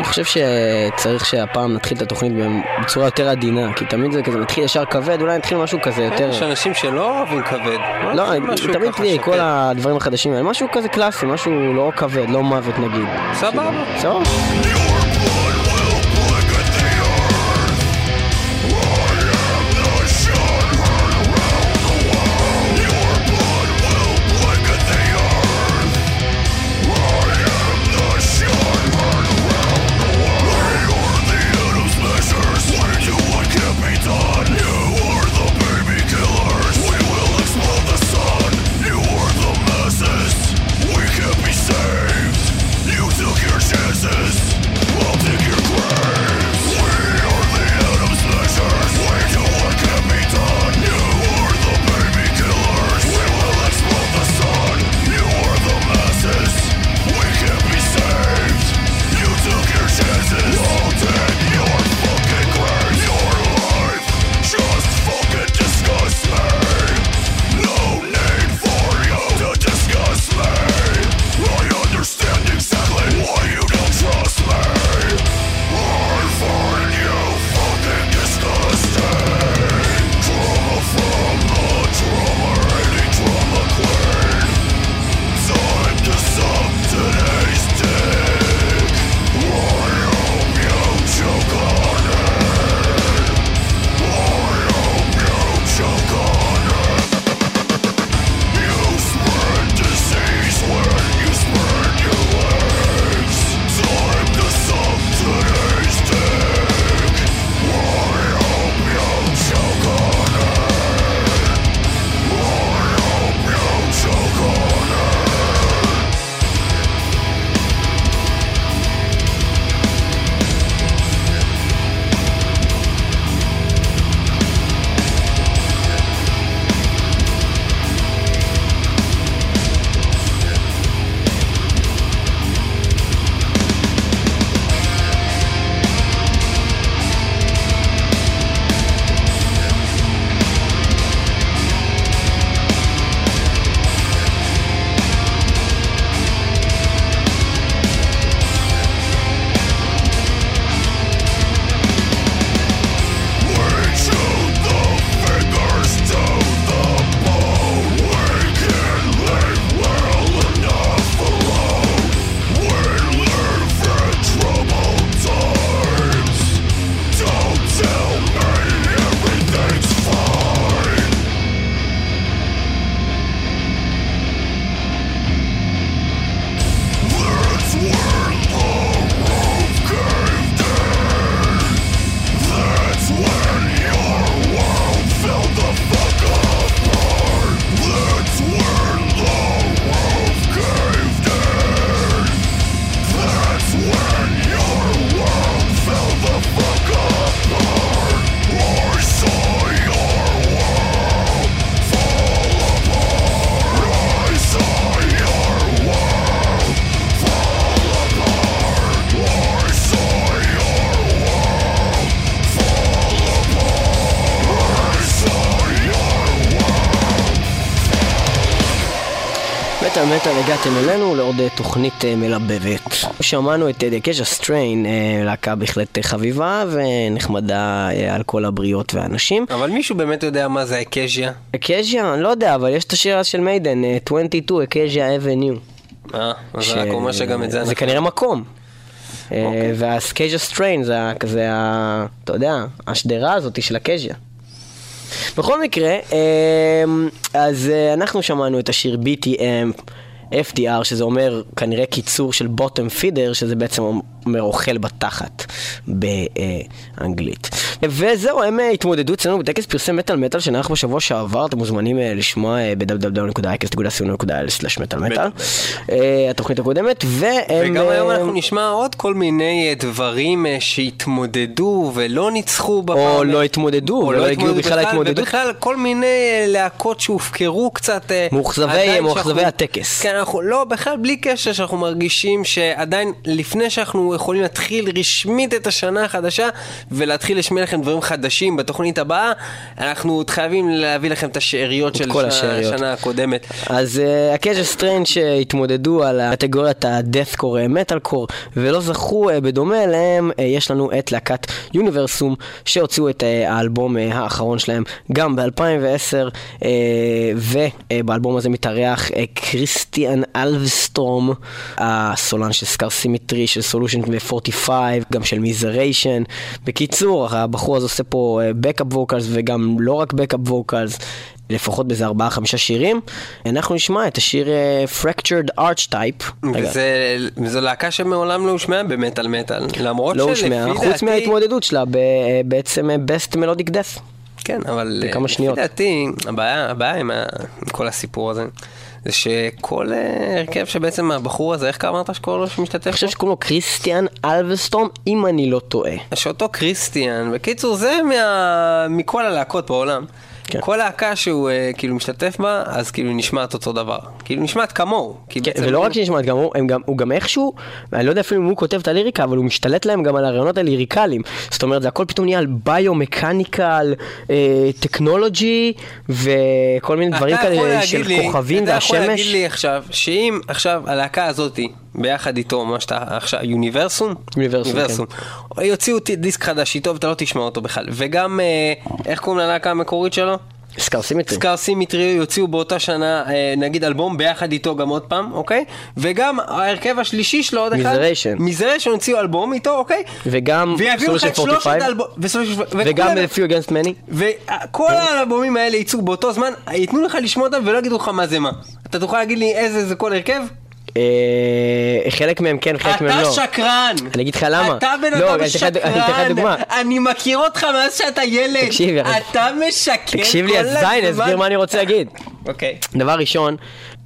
אני חושב שצריך שהפעם נתחיל את התוכנית בצורה יותר עדינה, כי תמיד זה כזה מתחיל ישר כבד, אולי נתחיל משהו כזה יותר... יש אנשים שלא אוהבים כבד. לא, תמיד תראי, שקט. כל הדברים החדשים האלה, משהו כזה קלאסי, משהו לא כבד, לא מוות נגיד. סבבה. סבבה. מטאל, הגעתם אלינו לעוד אה, תוכנית אה, מלבבת. שמענו את אה, Acacia Strain, אה, להקה בהחלט אה, חביבה ונחמדה אה, על כל הבריות והאנשים. אבל מישהו באמת יודע מה זה acacia? Acacia, אני לא יודע, אבל יש את השיר של Maiden, אה, 22 Acacia Avenue. אה, אז זה רק אומר שגם את זה זה. כנראה מקום. אוקיי. אה, וה Acacia Strain זה ה- כזה, אתה יודע, השדרה הזאת של ה acacia. בכל מקרה, אמ, אז אה, אנחנו שמענו את השיר BTM FDR, שזה אומר כנראה קיצור של בוטם פידר, שזה בעצם אומר אוכל בתחת באנגלית. וזהו, הם אה, התמודדו אצלנו בטקס פרסי מטאל מטאל שנערך בשבוע שעבר, אתם מוזמנים אה, לשמוע אה, ב-www.icast.co.il/מטאל מטאל, אה, התוכנית הקודמת, והם... וגם היום אנחנו נשמע עוד כל מיני דברים שהתמודדו ולא ניצחו בפעם. או לא התמודדו, ולא הגיעו בכלל להתמודדות. ובכלל כל מיני להקות שהופקרו קצת. מאוכזבי- מאוכזבי הטקס. כן, אנחנו, לא, בכלל בלי קשר שאנחנו מרגישים שעדיין לפני שאנחנו יכולים להתחיל רשמית את השנה החדשה ולהתחיל לשמיע לכם דברים חדשים בתוכנית הבאה, אנחנו עוד חייבים להביא לכם את השאריות של כל שנה- השאריות. השנה הקודמת. אז uh, ה Acacia Strain שהתמודדו על הקטגוריית ה deathcore metalcore ולא זכו uh, בדומה אליהם, uh, יש לנו את להקת Universum שהוציאו את uh, האלבום uh, האחרון שלהם גם ב-2010 uh, ובאלבום הזה מתארח uh, Christian Älvestam, הסולן של Scar Symmetry, של Solution .45, גם של Miseration. בקיצור, הבחור הזה עושה פה backup vocals וגם לא רק backup vocals. לפחות באיזה ארבעה חמישה שירים. אנחנו נשמע את השיר אה, Fractured Archetype. וזה, וזו להקה שמעולם לא הושמעה במטאל מטאל. למרות לא שלפי הושמעה, דעתי... חוץ מההתמודדות שלה ב- אה, בעצם אה, Best Melodic Death. כן, אבל בכמה אה, שניות. לפי דעתי, הבעיה, הבעיה עם כל הסיפור הזה, זה שכל אה, הרכב שבעצם הבחור הזה, איך אמרת שקוראים לו שמשתתף? אני חושב שקוראים לו קריסטיאן אלבסטורם, אם אני לא טועה. שאותו קריסטיאן, בקיצור זה מה... מכל הלהקות בעולם. כן. כל להקה שהוא אה, כאילו משתתף בה, אז כאילו נשמעת אותו דבר. כאילו נשמעת כמוהו. כן, בעצם ולא הוא- רק שנשמעת הם גם, הוא גם איכשהו, אני לא יודע אפילו אם הוא כותב את הליריקה, אבל הוא משתלט להם גם על הרעיונות הליריקליים. זאת אומרת, זה הכל פתאום נהיה על biomechanical, טכנולוגי, וכל מיני דברים כאלה של לי- כוכבים אתה יכול להגיד והשמש. לי עכשיו, שאם עכשיו הלהקה הזאתי, ביחד איתו, מה שאתה עכשיו, Universum? Universum, כן. יוציאו דיסק חדש איתו ואתה לא תשמע אותו בכלל. וגם, אה, איך קוראים ללהקה המקורית שלו? Scar Symmetry. Scar Symmetry יוציאו באותה שנה, אה, נגיד אלבום ביחד איתו גם עוד פעם, אוקיי? וגם ההרכב השלישי שלו עוד אחד. Miseration. מיזריישן הוציאו אלבום איתו, אוקיי? וגם ויביאו לך Solution את שלושת 45, האלבומים, וגם Few Against Many. וכל האלבומים האלה יצאו באותו זמן, ייתנו לך לשמוע אותם ולא יגידו לך מה זה מה. אתה תוכל להגיד לי איזה זה כל הרכב? אה, חלק מהם כן, חלק מהם אתה לא. שקרן! אני אגיד לך למה. אתה בן לא, אדם לך- אני אתן לך דוגמה. אני מכיר אותך מאז שאתה ילד! תקשיב. אתה משקר תקשיב לי, כל אז זין, הזמן. אסביר מה אני רוצה להגיד. אוקיי. דבר ראשון,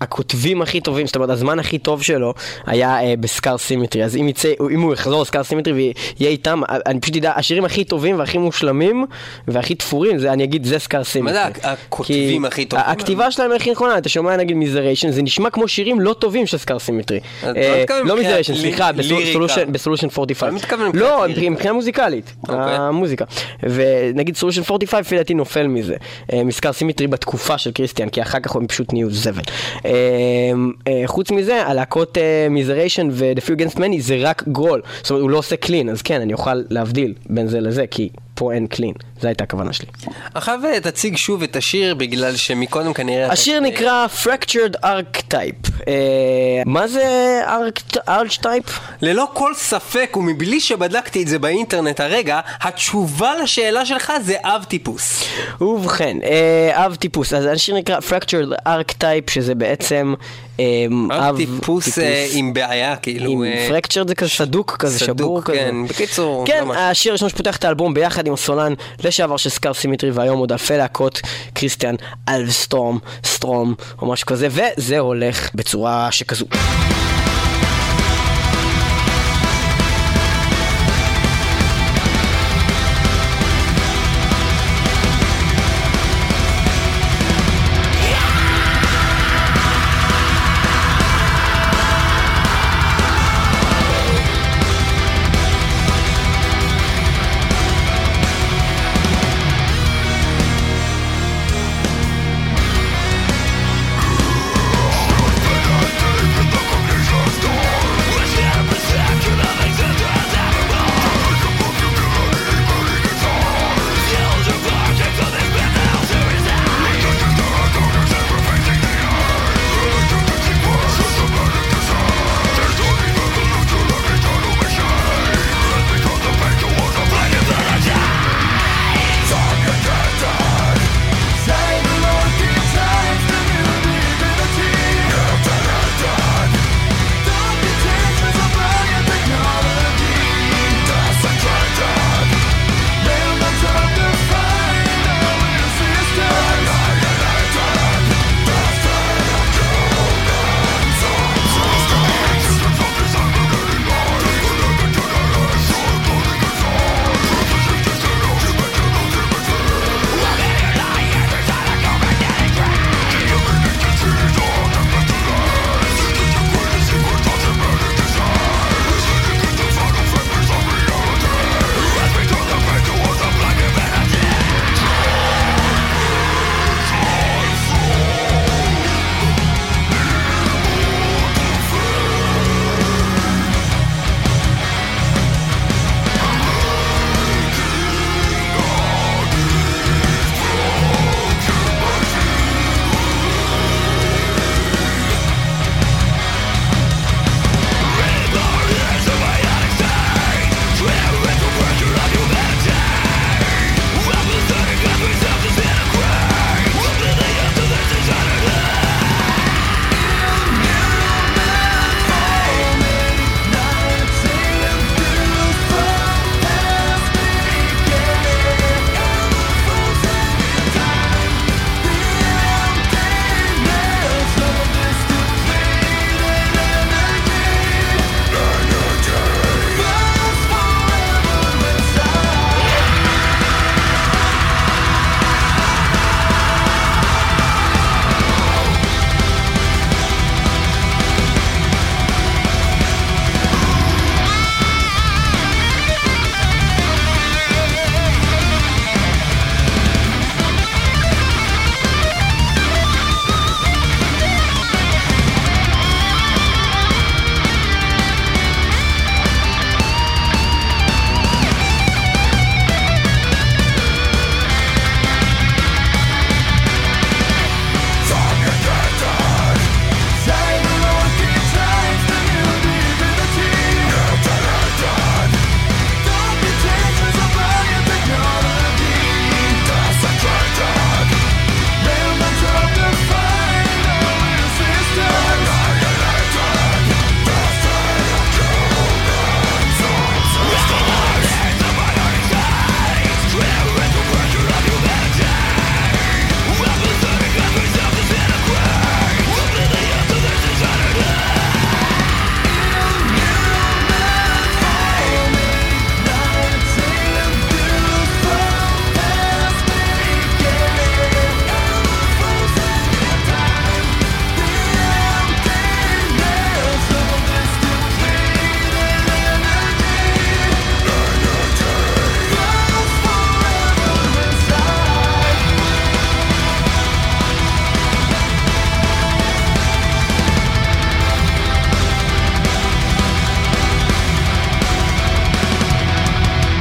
הכותבים הכי טובים, זאת אומרת, הזמן הכי טוב שלו היה אה, ב Scar Symmetry. אז אם, יצא, אם הוא יחזור ל Scar Symmetry ויהיה איתם, אה, אני פשוט אדע, השירים הכי טובים והכי מושלמים והכי תפורים, זה, אני אגיד, זה Scar Symmetry. זה הכותבים כי הכי טובים? הכתיבה שלהם הכי נכונה, אתה שומע נגיד Miseration, זה נשמע כמו שירים לא טובים של Scar Symmetry. לא אה, לא Miseration, לי- סליחה. ב Solution 45. אני מתכוון מבחינת לא, ליריקה. מבחינה מוזיקלית, אוקיי. המוזיקה. ונגיד Solution 45 לפי דעתי נופל מזה. אה, מ Scar Symmetry בתקופה של קריסטיאן, כי אחר כך הם פשוט נהיו זבל. אה, אה, חוץ מזה, הלהקות Miseration ו-The Few Against Many זה רק growl. זאת אומרת, הוא לא עושה clean, אז כן, אני אוכל להבדיל בין זה לזה, כי פה אין clean. זו הייתה הכוונה שלי. עכשיו אה, תציג שוב את השיר, בגלל שמקודם כנראה... אתה- השיר נקרא Fractured Archetype. אה, מה זה Archetype? ללא כל ספק ומבלי שבדקתי את זה באינטרנט הרגע, התשובה לשאלה שלך זה אב טיפוס. ובכן, אה, אב טיפוס, אז השיר נקרא Fractured Archetype, שזה בעצם אה, אב טיפוס אה, עם בעיה, כאילו... עם אה, Fractured זה כזה סדוק כזה, שבור כזה. כן. בקיצור, כן. השיר הראשון שפותח את האלבום ביחד עם הסולן לשעבר של Scar Symmetry והיום עוד אלפי להקות, קריסטיאן אלבסטורם, סטרום או משהו כזה, וזה הולך בצורה שכזו.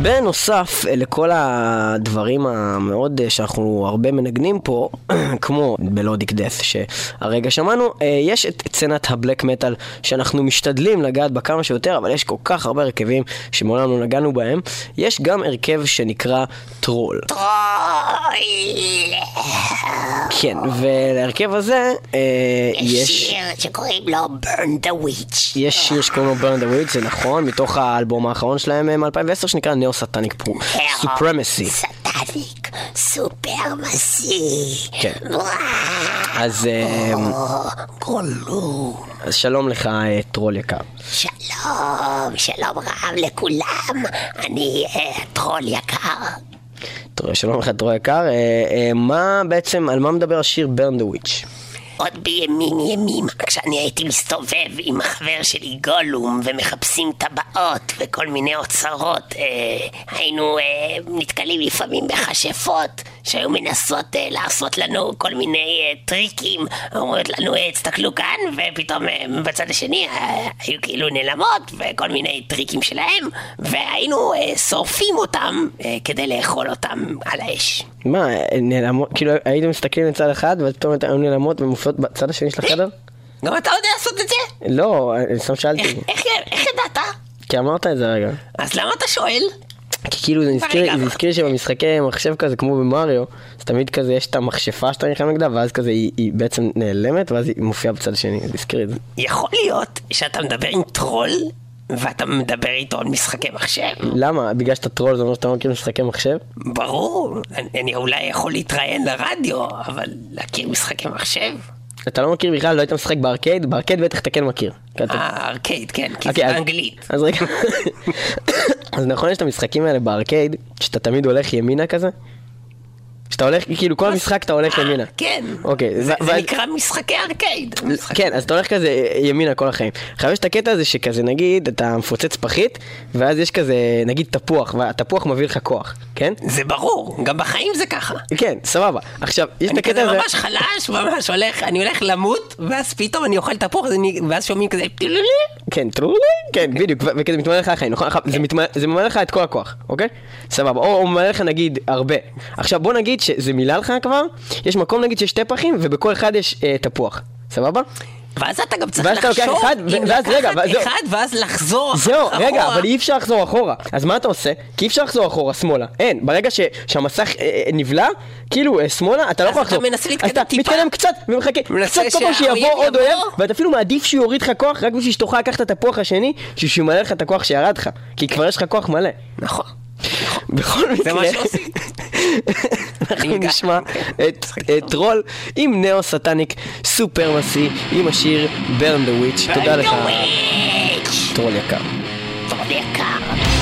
בנוסף אה, לכל הדברים המאוד אה, שאנחנו הרבה מנגנים פה, כמו melodic death שהרגע שמענו, אה, יש את סצנת ה black metal שאנחנו משתדלים לגעת בה כמה שיותר, אבל יש כל כך הרבה הרכבים שמעולם לא נגענו בהם. יש גם הרכב שנקרא טרול. כן, ולהרכב הזה יש יש... שיר שקוראים לו Burn the Witch. יש שיר שקוראים לו Burn the Witch, זה נכון, מתוך האלבום האחרון שלהם אה, מ-2010 שנקרא Neo-Satanic סופרמסי. סטטיק, סופרמסי. כן. אז, אה. אז שלום לך, אה, טרול יקר. שלום, שלום רב לכולם. אני אה, טרול יקר. שלום לך, טרול יקר. מה בעצם, על מה מדבר השיר Burn the Witch? עוד בימים ימים, כשאני הייתי מסתובב עם החבר שלי גולום ומחפשים טבעות וכל מיני אוצרות, אה, היינו אה, נתקלים לפעמים בכשפות שהיו מנסות אה, לעשות לנו כל מיני אה, טריקים, אומרות לנו, אה, תסתכלו כאן, ופתאום אה, בצד השני אה, היו כאילו נעלמות וכל מיני טריקים שלהם, והיינו אה, שורפים אותם אה, כדי לאכול אותם על האש. מה, נעלמות, כאילו הייתם מסתכלים לצד אחד ופתאום היו נעלמות ומופיעות בצד השני של החדר? גם אתה יודע לעשות את זה? לא, אני סתם איך, שאלתי, איך, איך ידעת? כי אמרת את זה רגע. אז למה אתה שואל? כי כאילו זה הזכיר, רגע. זה הזכיר לי שבמשחקי מחשב כזה כמו במריו, אז תמיד כזה יש את המכשפה שאתה נלחם נגדה, ואז כזה היא, היא בעצם נעלמת, ואז היא מופיעה בצד השני, זה הזכיר את זה. יכול להיות שאתה מדבר עם טרול ואתה מדבר איתו על משחקי מחשב. למה? בגלל שאתה טרול זה אומר שאתה לא מכיר משחקי מחשב? ברור, אני, אני אולי יכול להתראיין לרדיו, אבל להכיר משחקי מחשב? אתה לא מכיר בכלל, לא היית משחק בארקייד? בארקייד בטח אתה כן מכיר. אה, ארקייד, כן, כי אוקיי, זה באנגלית. אז רגע, אז נכון יש את המשחקים האלה בארקייד, שאתה תמיד הולך ימינה כזה? שאתה הולך, כאילו כל המשחק אתה הולך אה, ימינה. כן, אוקיי, זה, זה נקרא משחקי ארקייד. כן, אז אתה הולך כזה ימינה כל החיים. עכשיו יש את הקטע הזה שכזה נגיד אתה מפוצץ פחית, ואז יש כזה נגיד תפוח, והתפוח מביא לך כוח, כן? זה ברור, גם בחיים זה ככה. כן, סבבה. עכשיו, יש את אני הקטע כזה הזה... ממש חלש, ממש הולך, אני הולך למות, ואז פתאום אני אוכל תפוח, אז אני- ואז שומעים כזה טילולי, כן, טרולי, כן, בדיוק, ו- וכזה מתמלא לך החיים, נכון? עכשיו, זה ממלא לך את כל הכוח, אוקיי? סבבה, או ממלא לך נגיד הרבה. עכשיו בוא נגיד שזה מילא לך כבר, יש מקום נגיד שיש שתי פחים, ובכל אחד יש אה, תפוח, סבבה? ואז אתה גם צריך אתה לחשוב אחד, אם ואז רגע, לקחת ואז- אחד ואז לחזור זהו, אחורה. רגע, אבל אי אפשר לחזור אחורה. אז מה אתה עושה? כי אי אפשר לחזור אחורה שמאלה. אין, ברגע ש- שהמסך אה, אה, נבלע, כאילו אה, שמאלה, אתה לא אז יכול אתה לחזור. מנסה להתקדם אז אתה טיפה. מתקדם קצת ומחכה. קצת כל פעם שיבוא עוד. אויב, ואתה אפילו מעדיף שהוא יוריד לך כוח רק בשביל שתוכל לקחת את התפוח השני, בשביל שהוא ימלא לך את הכוח שירד לך. כי כבר יש לך כוח מלא. נכון. בכל מקרה, זה מה שעושים. אנחנו נשמע גם- את טרול עם Neo-Satanic Supremacy עם השיר Burn the Witch. תודה לך, Witch! טרול יקר. טוב יקר.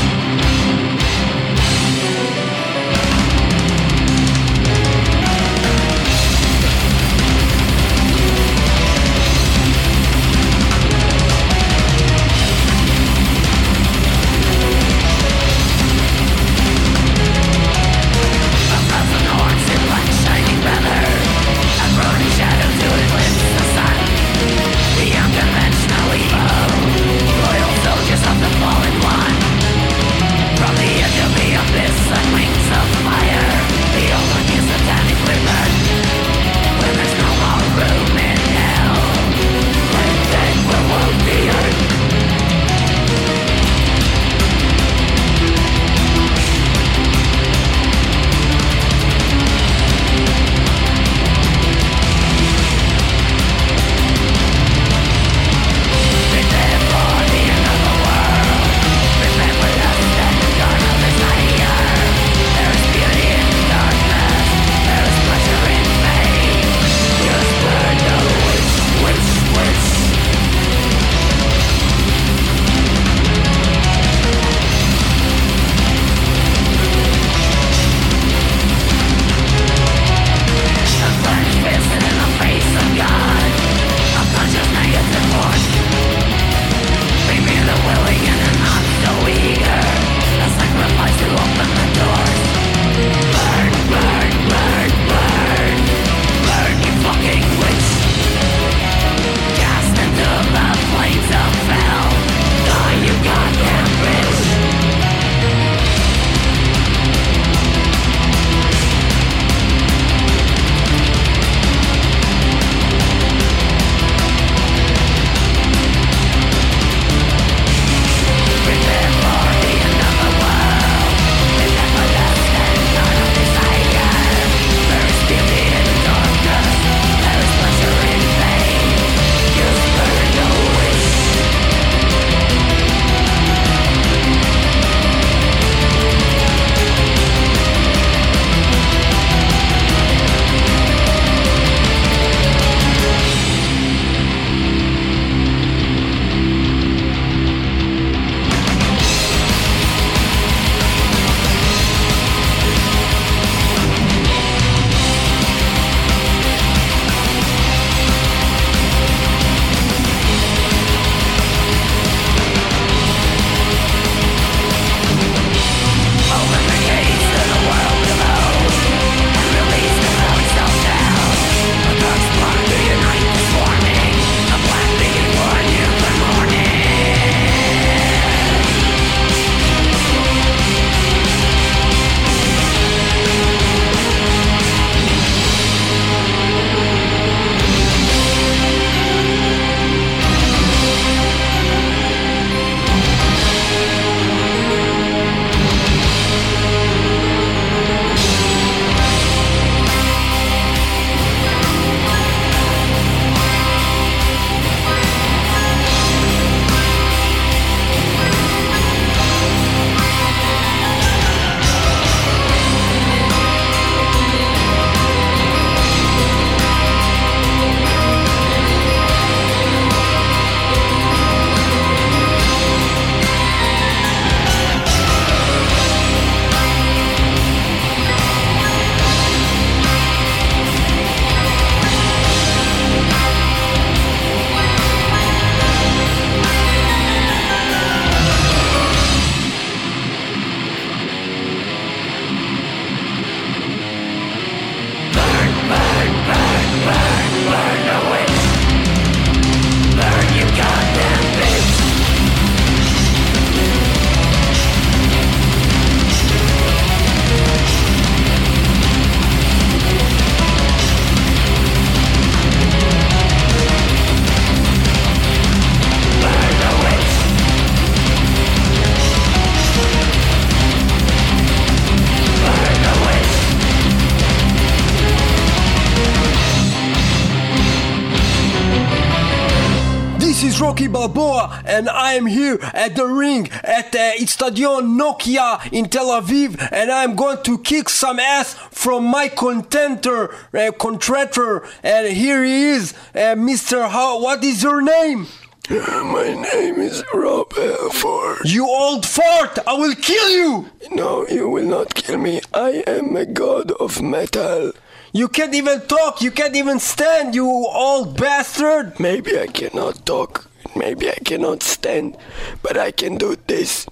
And I am here at the ring at uh, Stadion Nokia in Tel Aviv, and I'm going to kick some ass from my contender, uh, contractor, and here he is, uh, Mr. How, what is your name? My name is Rob Halford. You old fart! I will kill you! No, you will not kill me. I am a god of metal. You can't even talk, you can't even stand, you old bastard! Maybe I cannot talk, maybe I cannot stand, but I can do this.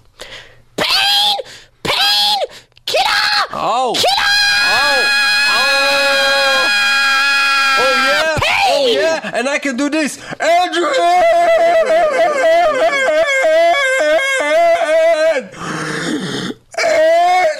Pain! Pain! Killer! Oh! Oh! Oh! Oh yeah! Oh yeah! And I can do this! Adrian! Adrian!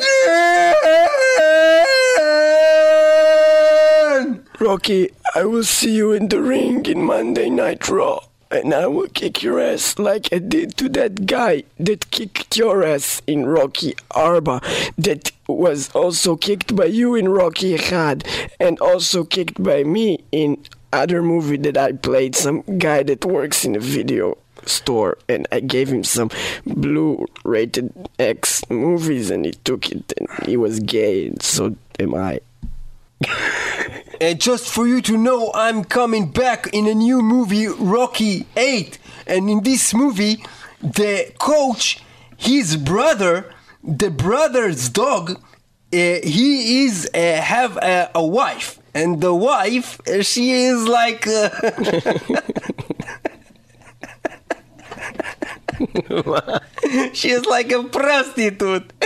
Rocky, I will see you in the ring in Monday Night Raw. And I will kick your ass like I did to that guy that kicked your ass in Rocky Arba, that was also kicked by you in Rocky Had, and also kicked by me in other movie that I played some guy that works in a video store and I gave him some blue rated X movies and he took it and he was gay and so am I. And just for you to know, I'm coming back in a new movie, Rocky 8. And in this movie, the coach, his brother, the brother's dog, uh, he is uh, have a, a wife, and the wife, uh, she is like. Uh, she is like a prostitute.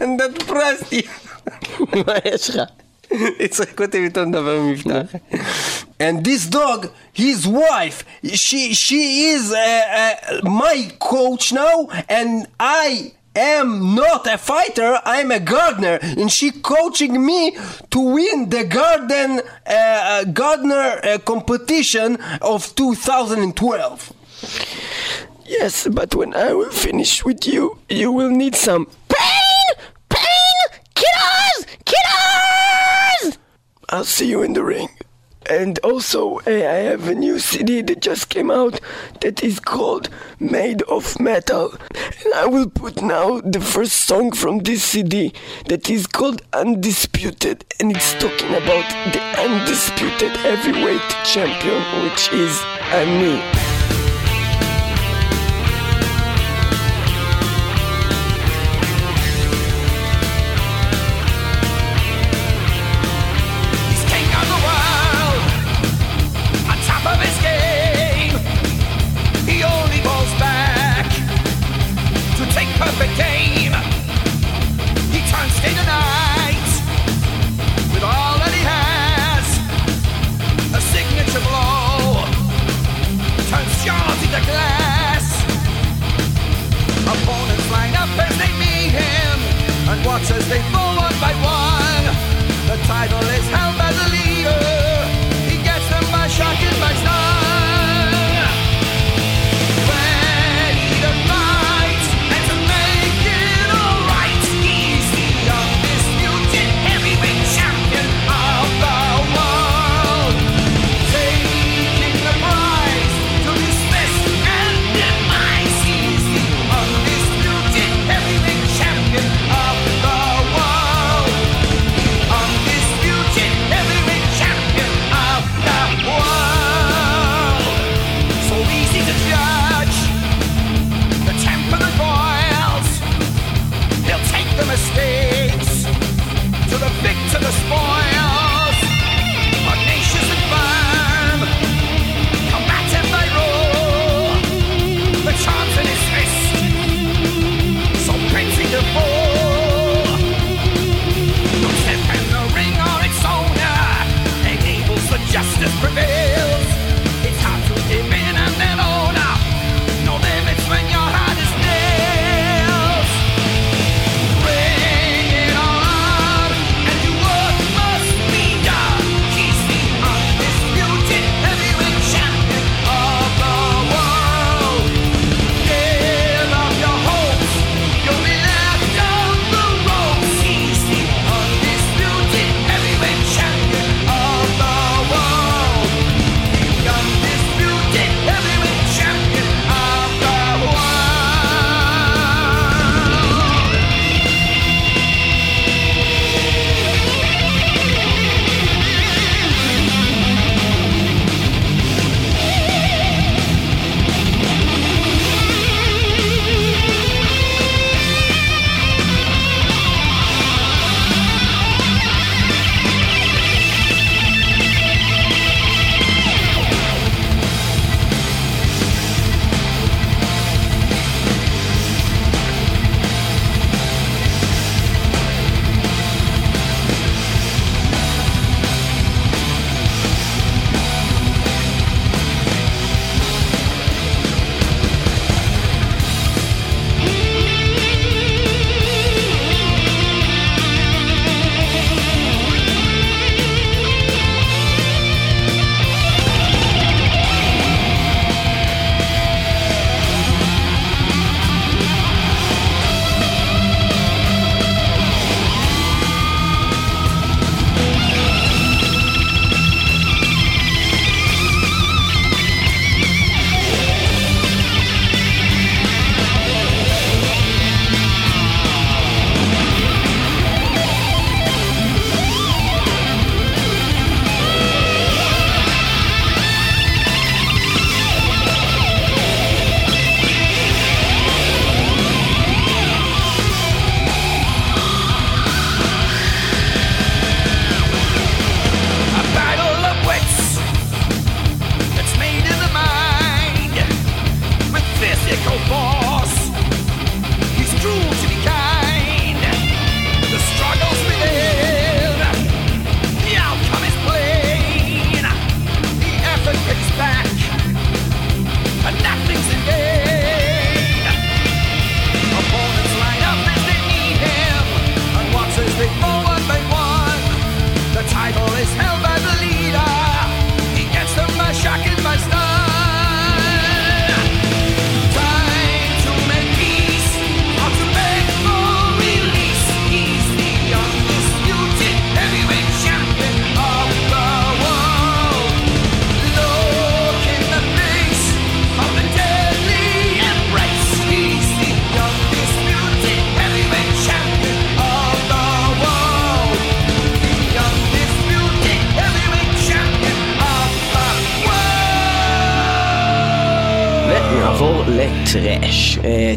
and that prostitute. מה יש לך? יצחק אותי פתאום מדבר במבטח. And this dog, his wife, she she is uh, uh, my coach now, and I am not a fighter. I'm a gardener, and she coaching me to win the garden uh, uh, gardener uh, competition of 2012. Yes, but when I will finish with you, you will need some. I'll see you in the ring. And also, eh, I have a new CD that just came out that is called Made of Metal. And I will put now the first song from this CD that is called Undisputed. And it's talking about the undisputed heavyweight champion, which is uh,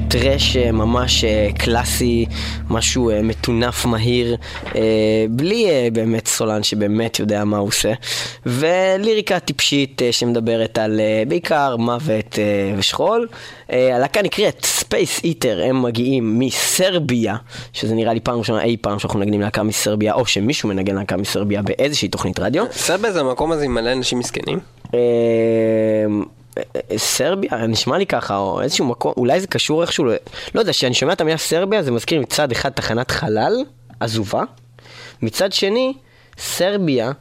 thrash אה, ממש אה, קלאסי, משהו אה, מטונף מהיר, בלי באמת סולן שבאמת יודע מה הוא עושה, וליריקה טיפשית שמדברת על בעיקר מוות ושכול. הלהקה נקראת Space Eater, הם מגיעים מסרביה, שזה נראה לי פעם ראשונה אי פעם שאנחנו מנגנים להקה מסרביה, או שמישהו מנגן להקה מסרביה באיזושהי תוכנית רדיו. סרביה זה המקום הזה עם מלא אנשים מסכנים? סרביה, נשמע לי ככה, או איזשהו מקום, אולי זה קשור איכשהו, לא יודע, כשאני שומע את המילה סרביה זה מזכיר מצד אחד תחנת חלל, עזובה, מצד שני, סרביה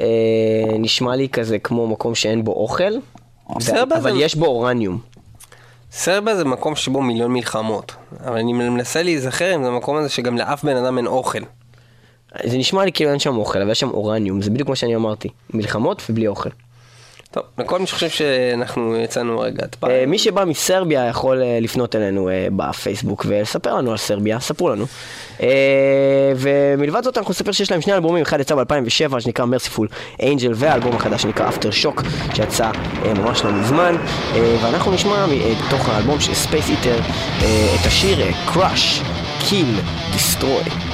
אה, נשמע לי כזה כמו מקום שאין בו אוכל, סרביה אבל זה- יש בו אורניום. סרביה זה מקום שבו מיליון מלחמות. אבל אני מנסה להיזכר אם זה המקום הזה שגם לאף בן אדם אין אוכל. זה נשמע לי כאילו אין שם אוכל, אבל יש שם אורניום, זה בדיוק מה שאני אמרתי, מלחמות ובלי אוכל. טוב, לכל מי שחושב שאנחנו יצאנו רגע את אה, מי שבא מסרביה יכול אה, לפנות אלינו אה, בפייסבוק ולספר לנו על סרביה, ספרו לנו. ומלבד זאת אנחנו נספר שיש להם שני אלבומים, אחד יצא ב-2007 שנקרא Merciful Angel והאלבום החדש שנקרא Aftershock שיצא ממש לא מזמן ואנחנו נשמע מתוך האלבום של Space Eater את השיר Crush, Kill, Destroy.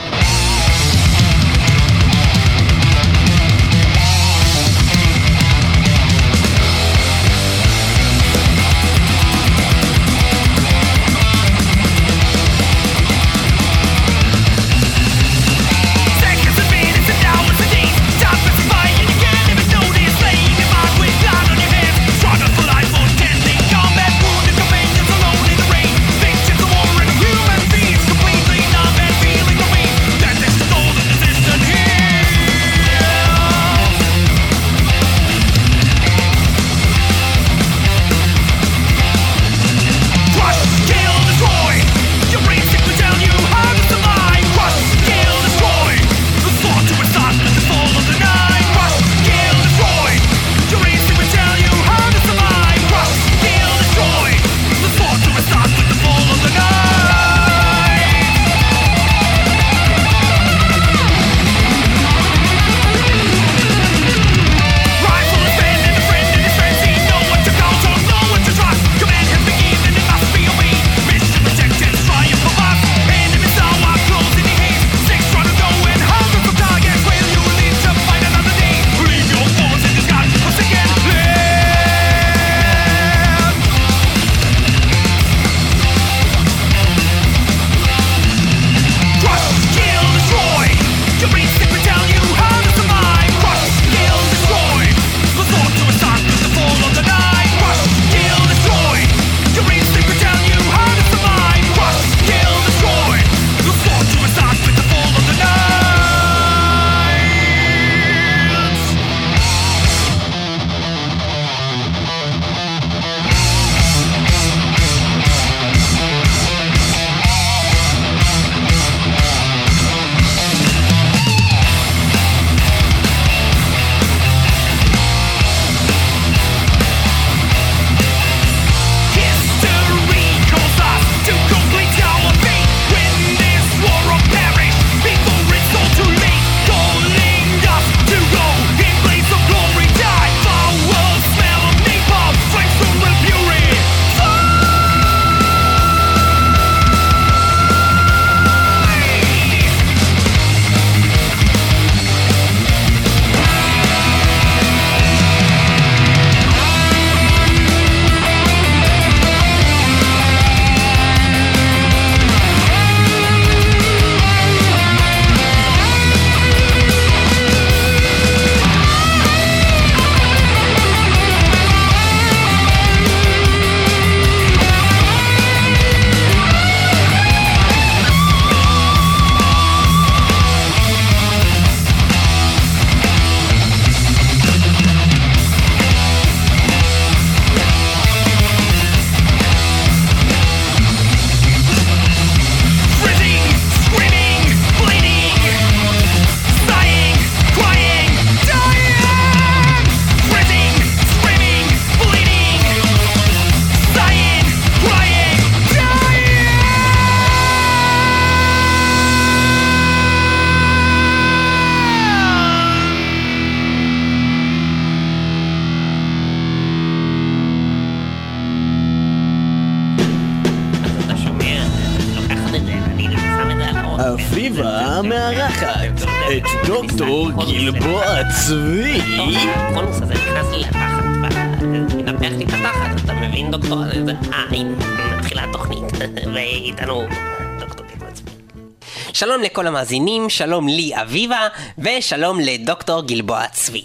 שלום לכל המאזינים, שלום לי אביבה, ושלום לדוקטור גלבוע צבי.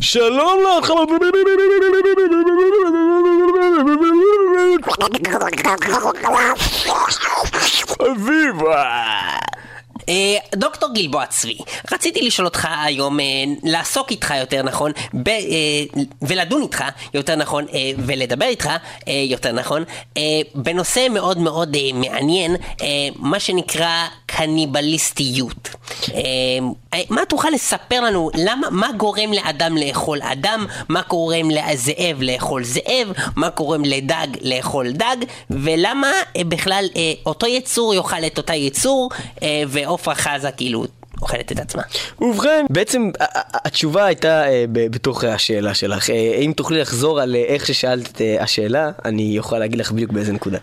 שלום לך אביבה דוקטור גלבוע צבי, רציתי לשאול אותך היום, אה, לעסוק איתך יותר נכון, ב, אה, ולדון איתך יותר נכון, אה, ולדבר איתך אה, יותר נכון, אה, בנושא מאוד מאוד אה, מעניין, אה, מה שנקרא קניבליסטיות. אה, מה תוכל לספר לנו, למה, מה גורם לאדם לאכול אדם, מה גורם לזאב לאכול זאב, מה גורם לדג לאכול דג, ולמה אה, בכלל אה, אותו יצור יאכל את אותה יצור, אה, ועופרה חזה כאילו אוכלת את עצמה. ובכן, בעצם התשובה הייתה אה, בתוך השאלה שלך. אם תוכלי לחזור על איך ששאלת את השאלה, אני אוכל להגיד לך בדיוק באיזה נקודה.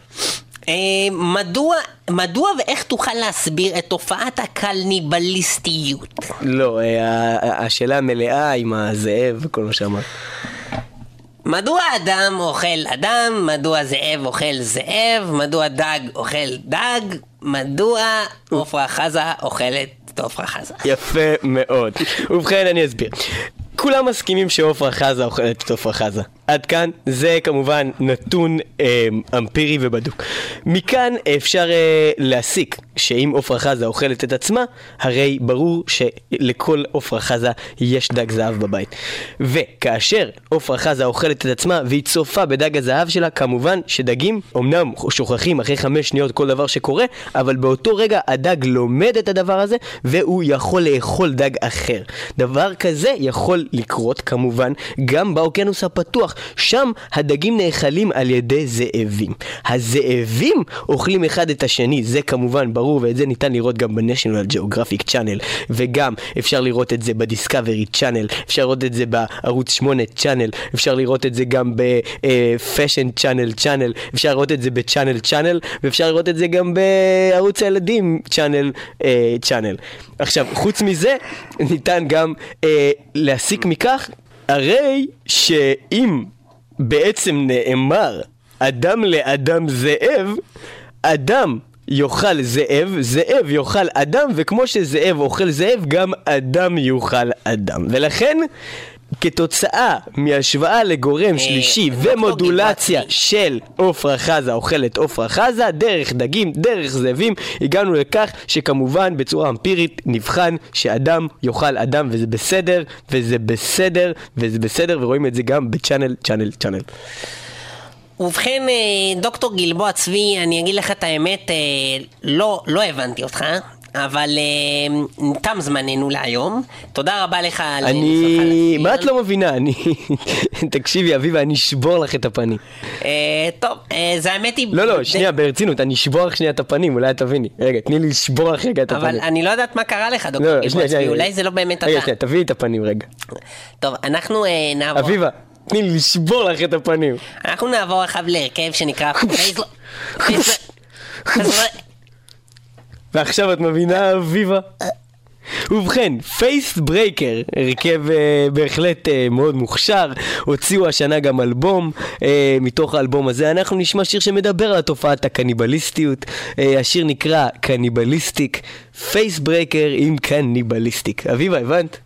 אה, מדוע, מדוע ואיך תוכל להסביר את תופעת הקלניבליסטיות? לא, אה, השאלה המלאה עם הזאב וכל מה שאמרת. מדוע אדם אוכל אדם? מדוע זאב אוכל זאב? מדוע דג אוכל דג? מדוע עופרה חזה אוכלת עופרה חזה? יפה מאוד. ובכן, אני אסביר. כולם מסכימים שעופרה חזה אוכלת את עופרה חזה. עד כאן, זה כמובן נתון אה, אמפירי ובדוק. מכאן אפשר אה, להסיק שאם עופרה חזה אוכלת את עצמה, הרי ברור שלכל עופרה חזה יש דג זהב בבית. וכאשר עופרה חזה אוכלת את עצמה והיא צופה בדג הזהב שלה, כמובן שדגים אמנם שוכחים אחרי חמש שניות כל דבר שקורה, אבל באותו רגע הדג לומד את הדבר הזה והוא יכול לאכול דג אחר. דבר כזה יכול לקרות כמובן גם באוקיינוס הפתוח, שם הדגים נאכלים על ידי זאבים. הזאבים אוכלים אחד את השני, זה כמובן ברור ואת זה ניתן לראות גם ב-National Geographic Channel וגם אפשר לראות את זה ב-Discovery Channel, אפשר לראות את זה בערוץ 8 Channel, אפשר לראות את זה גם ב-Fashion Channel Channel, אפשר לראות את זה ב-Channel Channel ואפשר לראות את זה גם בערוץ הילדים Channel אה, Channel. עכשיו, חוץ מזה, ניתן גם אה, להסיק מכך, הרי שאם בעצם נאמר אדם לאדם זאב, אדם יאכל זאב, זאב יאכל אדם, וכמו שזאב אוכל זאב, גם אדם יאכל אדם. ולכן, כתוצאה מהשוואה לגורם שלישי דוקטור ומודולציה. של עופרה חזה אוכלת עופרה חזה, דרך דגים, דרך זאבים, הגענו לכך שכמובן בצורה אמפירית נבחן שאדם יאכל אדם וזה בסדר, וזה בסדר, וזה בסדר, ורואים את זה גם בצ'אנל, צ'אנל, צ'אנל. ובכן, אה, דוקטור גלבוע צבי, אני אגיד לך את האמת, אה, לא, לא הבנתי אותך. אבל אה, תם זמננו להיום, תודה רבה לך על אני... מה את לא מבינה? אני... תקשיבי, אביבה, אני אשבור לך את הפנים. אה, טוב, אה, זה האמת היא... לא, לא, שנייה, ברצינות, אני אשבור לך שנייה את הפנים, אולי את תביני. רגע, תני לי לשבור לך רגע את הפנים. אבל אני לא יודעת מה קרה לך, דוקטור לא, לא, שנייה. אולי זה לא באמת רגע, אתה. שנייה, תביאי את הפנים רגע. טוב, אנחנו אה, נעבור... אביבה, תני לי לשבור לך את הפנים. אנחנו נעבור עכשיו להרכב שנקרא ועכשיו את מבינה, אביבה? ובכן, Facebreaker, הרכב אה, בהחלט אה, מאוד מוכשר, הוציאו השנה גם אלבום, אה, מתוך האלבום הזה אנחנו נשמע שיר שמדבר על תופעת הקניבליסטיות, אה, השיר נקרא Cannibalistic, Facebreaker עם Cannibalistic. אביבה, הבנת?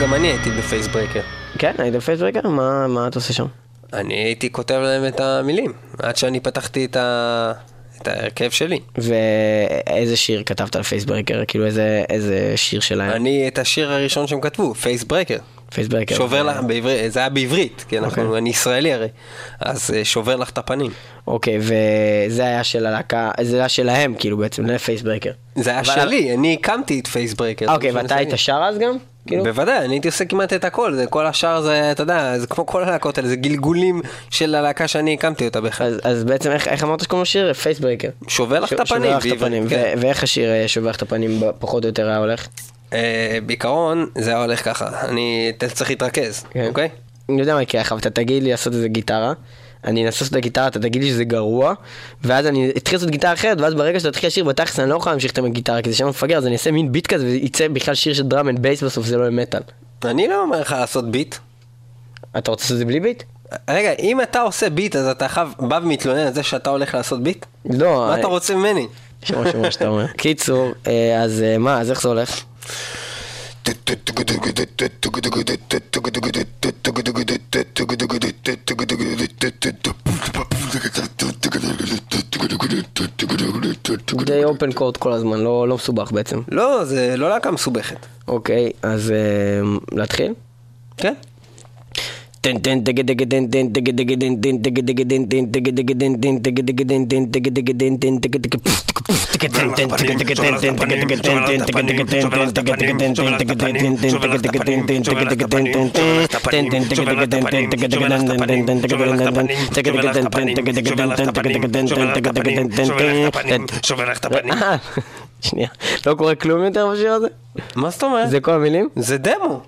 שגם אני הייתי ב Facebreaker. כן, היית ב Facebreaker? מה מה אתה עושה שם? אני הייתי כותב להם את המילים, עד שאני פתחתי את, ה... את ההרכב שלי. ואיזה שיר כתבת על Facebreaker? כאילו איזה, איזה שיר שלהם? אני, את השיר הראשון שהם כתבו, Facebreaker. Facebreaker. שובר לך, בעברית, זה היה בעברית, כי אנחנו, אוקיי. אני ישראלי הרי, אז אה, שובר לך את הפנים. אוקיי, וזה היה של הלהקה, זה היה שלהם, כאילו בעצם, ל Facebreaker. זה היה אבל- שלי, אני הקמתי את פייסברקר. אוקיי, זה ואתה היית שר אז גם? כאילו? בוודאי, אני הייתי עושה כמעט את הכל, זה כל השאר זה, אתה יודע, זה כמו כל הלהקות האלה, זה גלגולים של הלהקה שאני הקמתי אותה בכלל. אז, אז בעצם איך, איך אמרת שקוראים לשיר? פייסברקר. שובר לך את הפנים, שובר לך את הפנים. כן. ואיך השיר אה, שובר לך את הפנים פחות או יותר היה הולך? אה, בעיקרון, זה היה הולך ככה, אני צריך להתרכז, כן. אוקיי? אני יודע מה יקרה לך, אבל אתה תגיד לי לעשות איזה גיטרה. אני אנסה לעשות את הגיטרה, אתה תגיד לי שזה גרוע, ואז אני אתחיל לעשות גיטרה אחרת, ואז ברגע שאתה תתחיל לשיר בתכלס אני לא יכול להמשיך את הגיטרה, כי זה שם מפגר, אז אני אעשה מין ביט כזה, וייצא בכלל שיר של drum and bass בסוף, זה לא יהיה מטאל. אני לא אומר לך לעשות ביט. אתה רוצה לעשות את זה בלי ביט? רגע, אם אתה עושה ביט, אז אתה חייב, בא ומתלונן על זה שאתה הולך לעשות ביט? לא. מה אתה רוצה ממני? שמע שמע שאתה אומר. קיצור, אה, אז אה, מה, אז איך זה הולך? די אופן קורט כל הזמן, לא לא מסובך בעצם. לא, זה לא להקה מסובכת. אוקיי, אז אה, להתחיל? כן. שנייה, לא קורה כלום יותר בשיר הזה? מה זאת אומרת? זה כל המילים? זה דמו.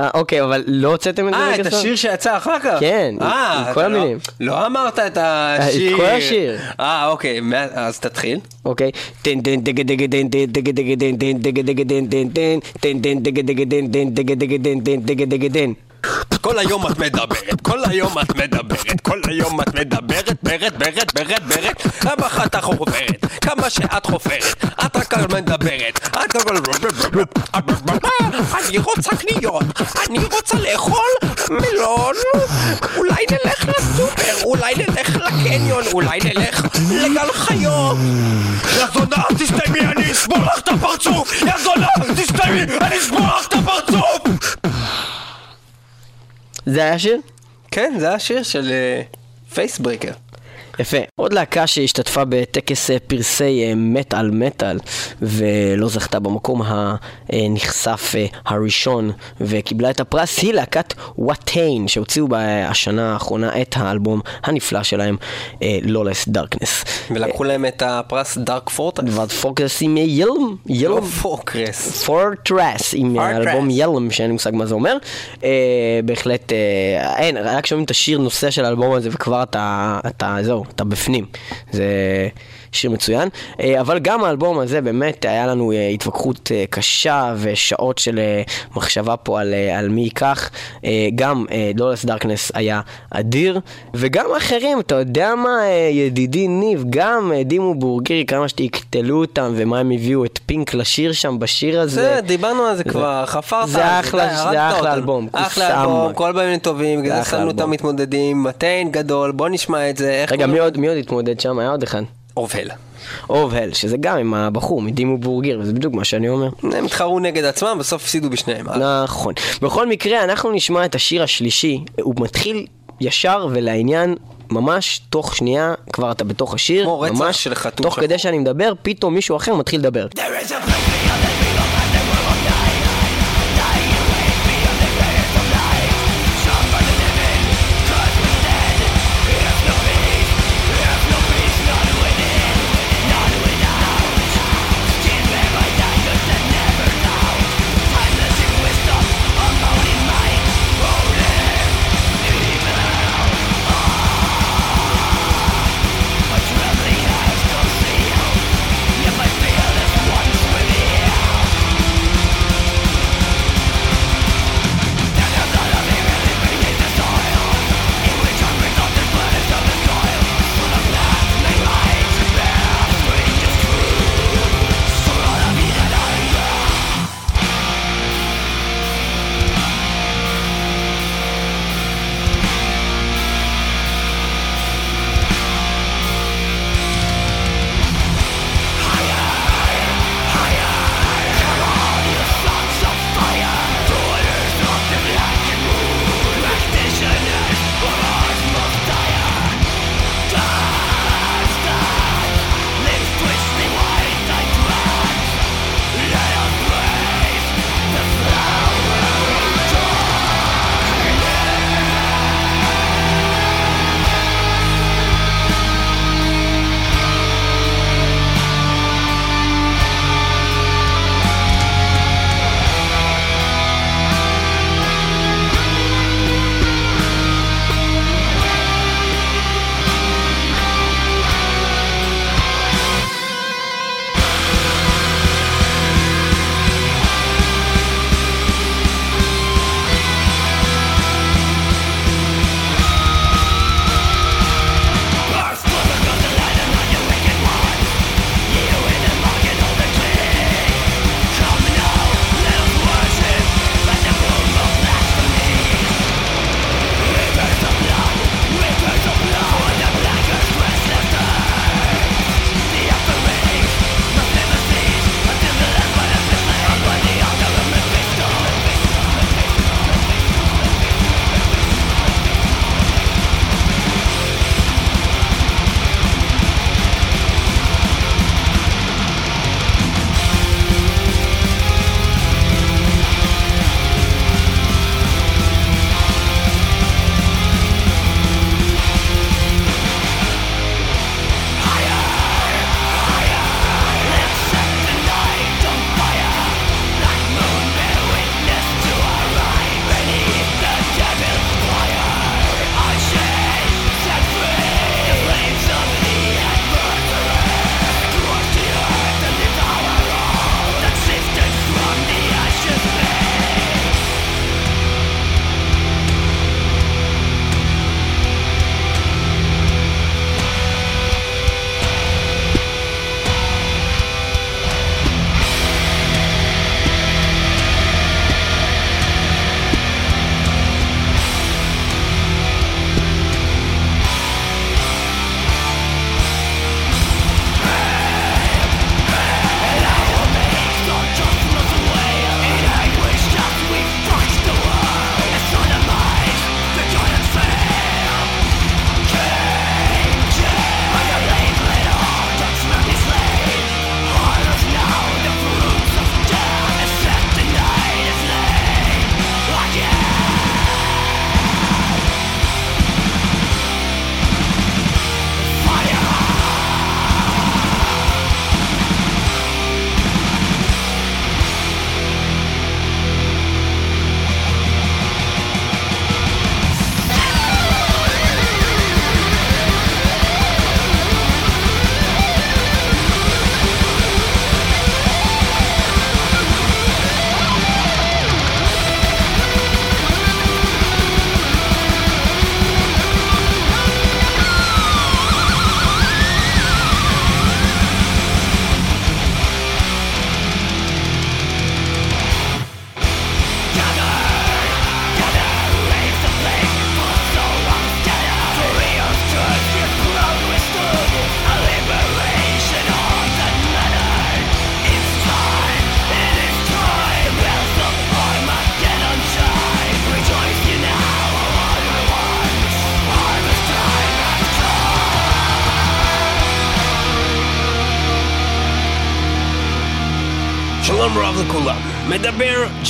אה, אוקיי, אבל לא הוצאתם את זה אה, את? השיר שיצא אחר כך? כן, אה, עם אתה כל לא- המילים. לא אמרת את השיר. את כל השיר. אה, אוקיי, מה- אז תתחיל. אוקיי. טן טן דגה דגה דן דן דגה דגה דן דן דגה דגה דן דן דן טן טן דגה דגה דן דן דגה דגה דן דן דגה דגה דן כל היום את מדברת, כל היום את מדברת, כל היום את מדברת, ברת, ברת, ברת, ברת, כמה אחת חופרת, כמה שאת חופרת, את רק מדברת, את רק... אני רוצה קניות, אני רוצה לאכול מלון, אולי נלך לסופר, אולי נלך לקניון, אולי נלך לגן חיות. יא זונה, תסתיימי, אני אשבור לך את הפרצוף! יא זונה, תסתיימי, אני אשבור לך את הפרצוף! זה היה שיר? כן, זה השיר של פייסברקר. יפה. עוד להקה שהשתתפה בטקס אה, פרסי אה, מטאל מטאל ולא זכתה במקום הנכסף אה, הראשון וקיבלה את הפרס היא להקת וואטיין שהוציאו בשנה האחרונה את האלבום הנפלא שלהם לולס דארקנס. ולקחו להם את הפרס דארק פורטס. ועד פוקס עם ילם, ילם פוקרס. פורטרס עם. האלבום ילם שאין לי מושג מה זה אומר. בהחלט, אין, רק שומעים את השיר נושא של האלבום הזה וכבר אתה, זהו, אתה בפנים. זה שיר מצוין. אה, אבל גם האלבום הזה באמת היה לנו אה, התווכחות אה, קשה ושעות של מחשבה פה על, על מי ייקח. גם דולס דארקנס היה אדיר וגם אחרים, אתה יודע מה ידידי ניב, גם דימו בורגרי, כמה שתקטלו אותם ומה הם הביאו את פינק לשיר שם בשיר הזה. זה, דיברנו על זה כבר, חפרת. זה אחלה- זה הרגת אחלה. אלבום, אחלה אלבום, עמק. כל בימים טובים, בגלל זה זה שמנו את אלבום. המתמודדים, מטיין גדול, בוא נשמע את זה. רגע, מי עוד התמודד שם? היה עוד אחד. אובל. אוב הל, שזה גם עם הבחור מדימו בורגר, וזה בדיוק מה שאני אומר. הם התחרו נגד עצמם, בסוף הפסידו בשניהם. אה? נכון. בכל מקרה, אנחנו נשמע את השיר השלישי. הוא מתחיל ישר ולעניין. ממש תוך שנייה כבר אתה בתוך השיר, כמו רצח ממש תוך שחור. כדי שאני מדבר, פתאום מישהו אחר מתחיל לדבר. שלום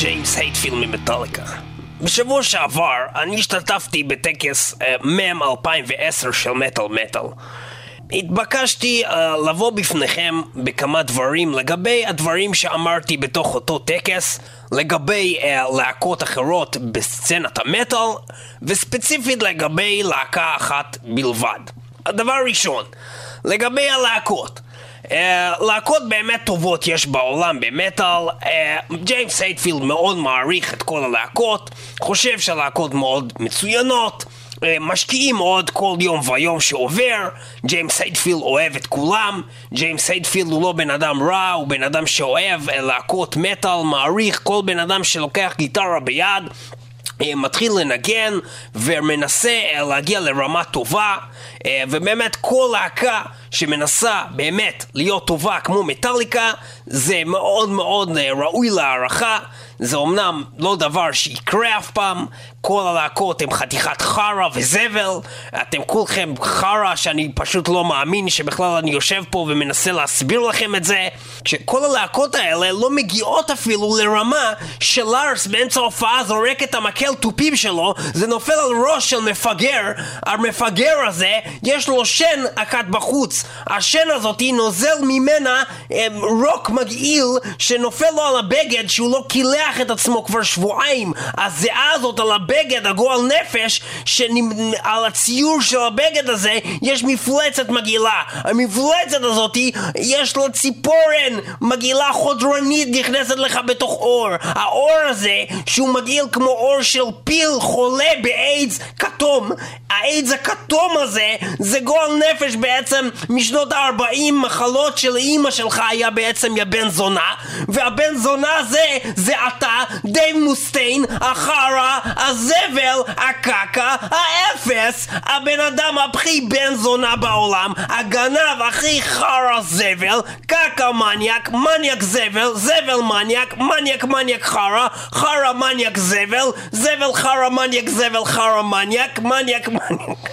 ג'יימס הייטפילד ממטאליקה. בשבוע שעבר אני השתתפתי בטקס אה, מם 2010 של מטאל מטאל. התבקשתי אה, לבוא בפניכם בכמה דברים לגבי הדברים שאמרתי בתוך אותו טקס, לגבי אה, להקות אחרות בסצנת המטאל, וספציפית לגבי להקה אחת בלבד. הדבר ראשון, לגבי הלהקות. אה, להקות באמת טובות יש בעולם במטאל, אה, ג'יימס הייטפילד מאוד מעריך את כל הלהקות, חושב שהלהקות מאוד מצוינות, אה, משקיעים עוד כל יום ויום שעובר, ג'יימס הייטפילד אוהב את כולם, ג'יימס הייטפילד הוא לא בן אדם רע, הוא בן אדם שאוהב אה, להקות מטאל, מעריך. כל בן אדם שלוקח גיטרה ביד אה, מתחיל לנגן ומנסה אה, להגיע לרמה טובה. אה, ובאמת כל להקה שמנסה באמת להיות טובה כמו מטאליקה זה מאוד מאוד אה, ראוי להערכה. זה אמנם לא דבר שיקרה אף פעם. כל הלהקות הם חתיכת חרא וזבל. אתם כולכם חרא שאני פשוט לא מאמין שבכלל אני יושב פה ומנסה להסביר לכם את זה. שכל הלהקות האלה לא מגיעות אפילו לרמה שלארס באמצע ההופעה זורק את המקל תופים שלו זה נופל על ראש של מפגר. המפגר הזה יש לו שן אחת בחוץ השן הזאתי נוזל ממנה אה, רוק מגעיל שנופל לו על הבגד שהוא לא קילח את עצמו כבר שבועיים. הזיעה הזאת על הבגד הגועל נפש שעל הציור של הבגד הזה יש מפלצת מגעילה. המפלצת הזאתי יש לה ציפורן מגעילה חודרנית נכנסת לך בתוך אור. האור הזה שהוא מגעיל כמו אור של פיל חולה באיידס כתום. האיידס הכתום הזה זה גועל נפש בעצם משנות ה-40 מחלות של אימא שלך היה בעצם יא בן זונה והבן זונה הזה זה אתה דייב מוסטיין החרא הזבל הקקה האפס הבן אדם הכי בן זונה בעולם הגנב הכי חרא זבל קקה מניאק מניאק זבל זבל מניאק מניאק מניאק חרא חרא מניאק זבל זבל חרא מניאק זבל חרא מניאק מניאק מניאק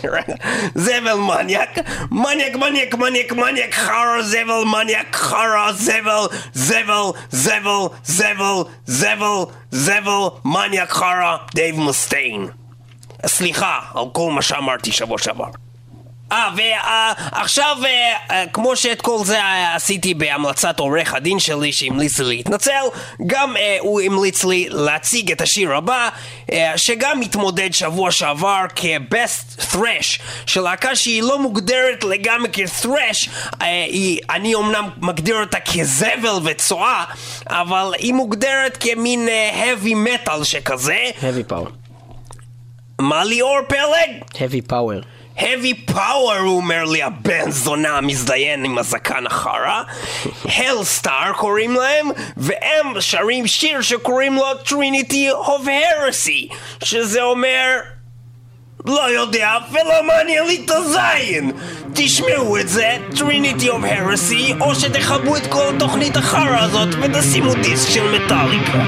זבל מניאק מניאק מניאק מניאק מניאק חרא זבל מניאק חרא זבל זבל זבל זבל זבל זבל מניאק חרא דייב מוסטיין סליחה על כל מה שאמרתי שבוע שעבר אה, ועכשיו, אה, כמו שאת כל זה אה, עשיתי בהמלצת עורך הדין שלי שהמליץ לי להתנצל, גם אה, הוא המליץ לי להציג את השיר הבא, אה, שגם מתמודד שבוע שעבר כ-Best Thrash, של להקה שהיא לא מוגדרת לגמרי כ-Thrash, אה, אני אמנם מגדיר אותה כזבל וצואה, אבל היא מוגדרת כמין אה, heavy metal שכזה. heavy power. מה ליאור פלג? heavy power. Heavy power הוא אומר לי הבן זונה המזדיין עם הזקן החרא. הלסטאר קוראים להם והם שרים שיר שקוראים לו Trinity of Heresy שזה אומר לא יודע ולא מעניין לי את הזין. תשמעו את זה Trinity of Heresy או שתכבו את כל התוכנית החרא הזאת ותשימו דיסק של מטאליקה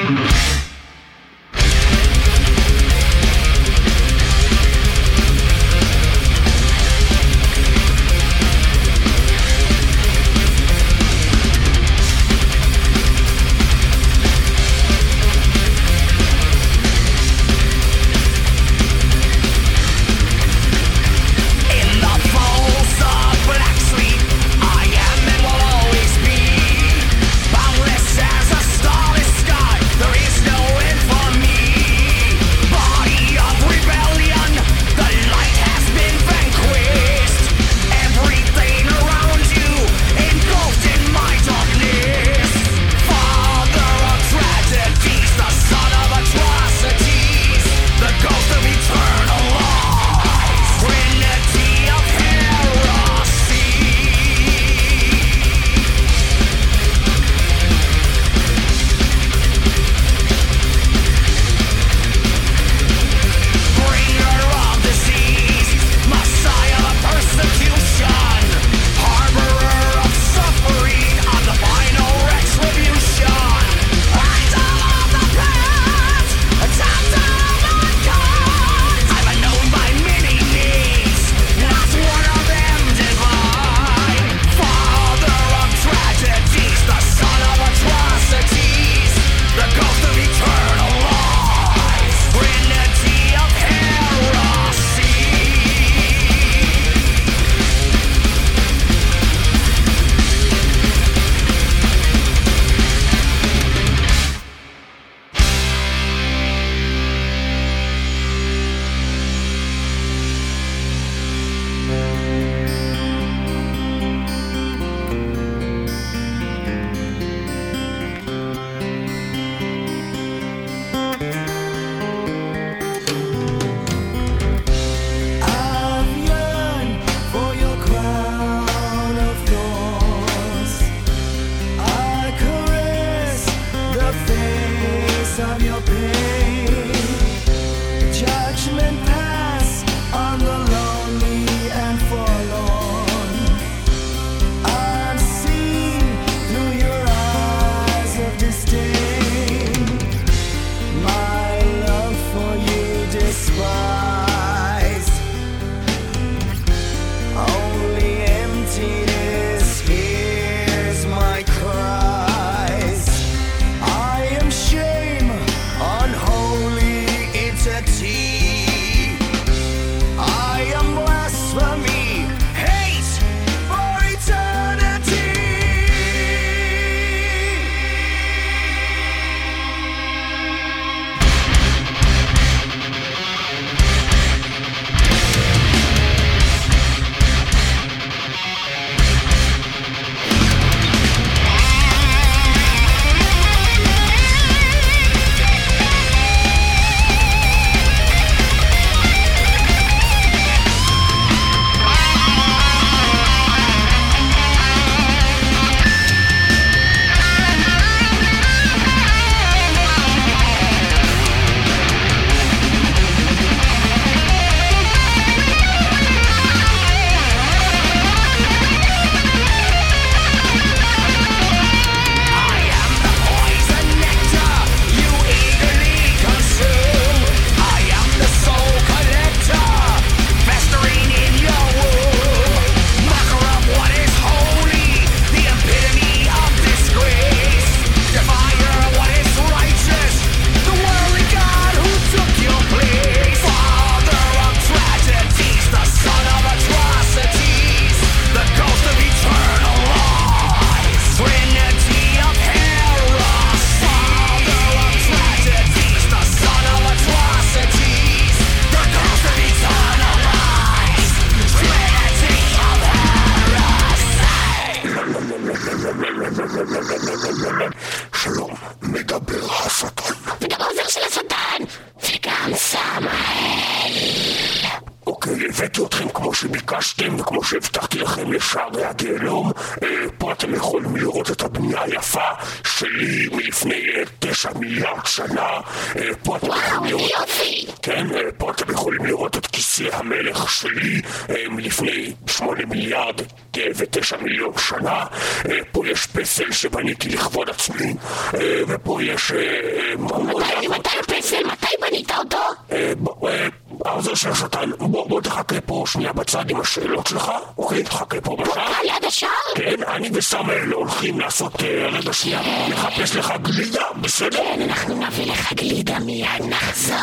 לבד עם השאלות שלך, אוקיי? תחכה פה בשער. על יד השער? כן, אני וסמל לא הולכים לעשות אה, רגע שנייה, נחפש לך גלידה, בסדר? כן, אנחנו נביא לך גלידה מיד נחזור.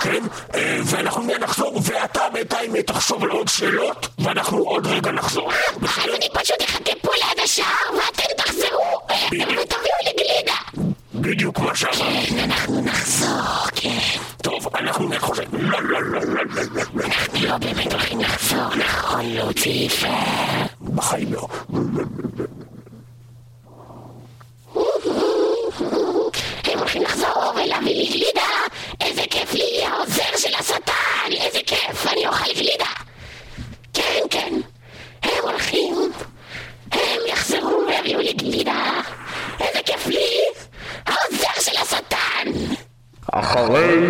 כן, אה, ואנחנו מיד נחזור, ואתה בינתיים תחשוב על עוד שאלות,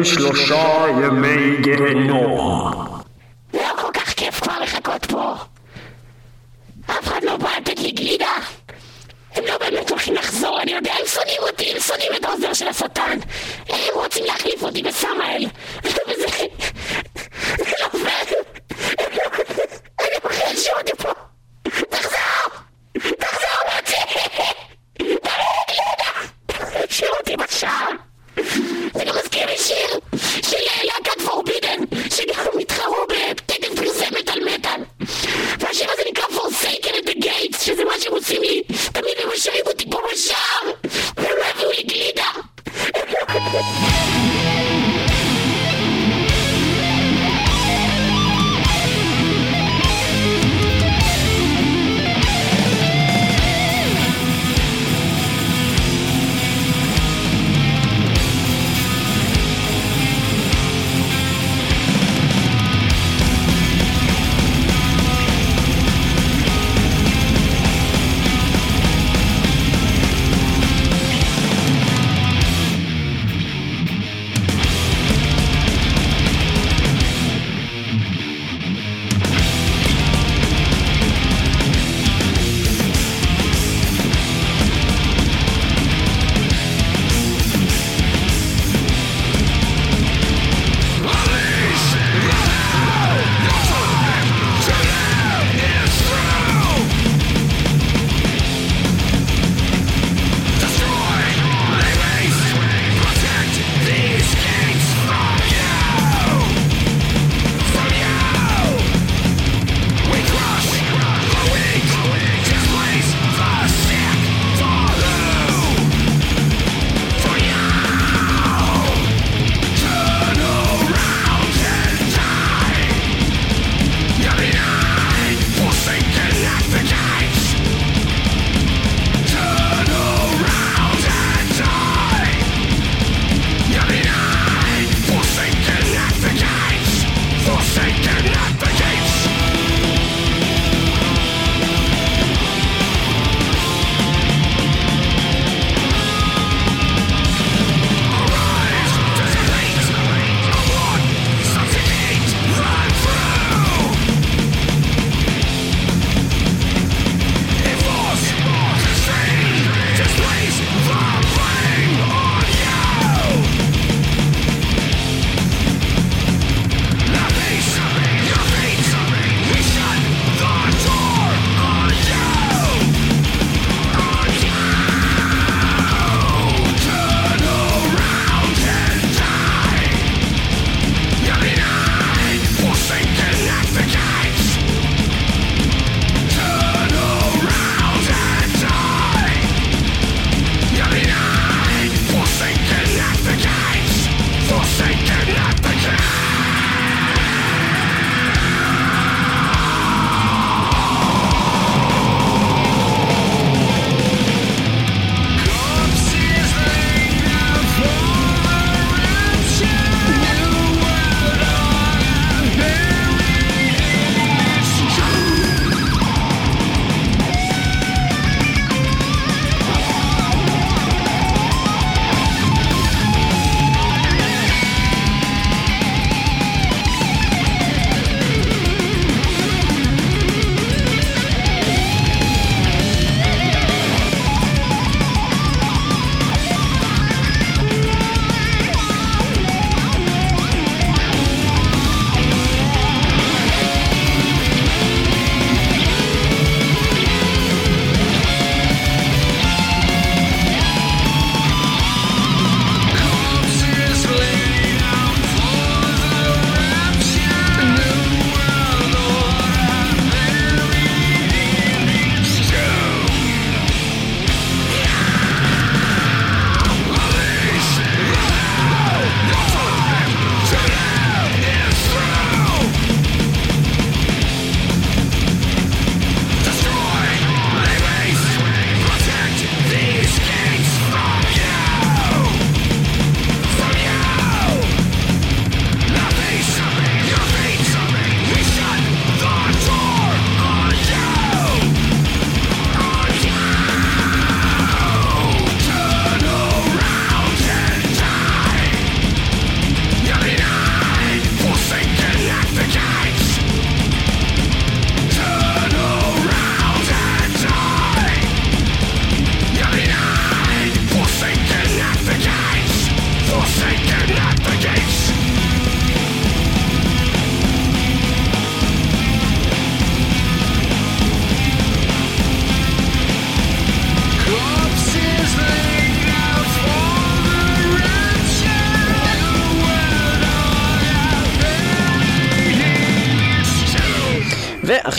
känslor you ju mig grå.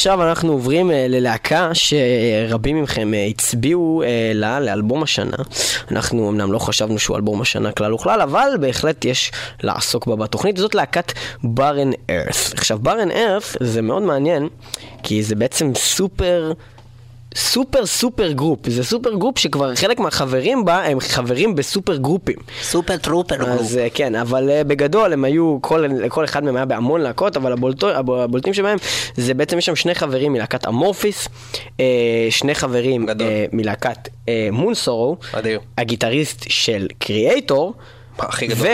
עכשיו אנחנו עוברים אה, ללהקה שרבים מכם אה, הצביעו אה, לה לאלבום השנה. אנחנו אמנם לא חשבנו שהוא אלבום השנה כלל וכלל, אבל בהחלט יש לעסוק בה בתוכנית, וזאת להקת Barren Earth. עכשיו, Barren Earth זה מאוד מעניין, כי זה בעצם super... super super group, זה super group שכבר חלק מהחברים בה הם חברים בסופר גרופים. super trouper group. אז אה, כן, אבל אה, בגדול הם היו, כל, כל אחד מהם היה בהמון להקות, אבל הבולטו, הב- הבולטים שבהם זה בעצם יש שם שני חברים מלהקת Amorphis, אה, שני חברים גדול. מלהקת Moonsorrow. הגיטריסט של Kreator. הכי גדול.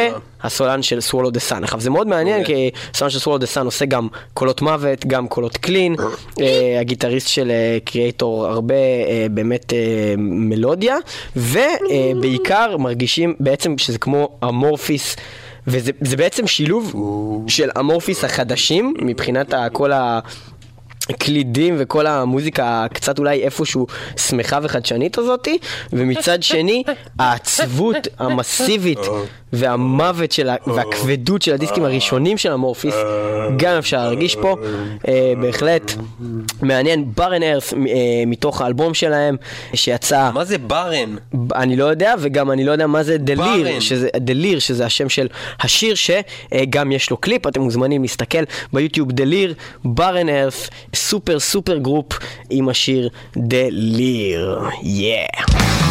והסולן של Swallow the Sun. עכשיו זה מאוד מעניין כי הסולן של Swallow the Sun עושה גם קולות מוות, גם קולות clean. אה, הגיטריסט של Kreator הרבה אה, באמת אה, מלודיה, ובעיקר מרגישים בעצם שזה כמו Amorphis. וזה זה בעצם שילוב של אמורפיס החדשים מבחינת כל ה... קלידים וכל המוזיקה קצת אולי איפשהו שמחה וחדשנית הזאתי ומצד שני העצבות המסיבית והמוות של ה... והכבדות של הדיסקים הראשונים של המורפיס גם אפשר להרגיש פה. אה, בהחלט מעניין ברן ארס אה, מתוך האלבום שלהם שיצא מה זה ברן? אני לא יודע, וגם אני לא יודע מה זה The Leer. שזה, The Leer, שזה השם של השיר שגם יש לו קליפ, אתם מוזמנים להסתכל ביוטיוב The Leer, Barren Earth, super super group עם השיר The Leer, yeah. Burn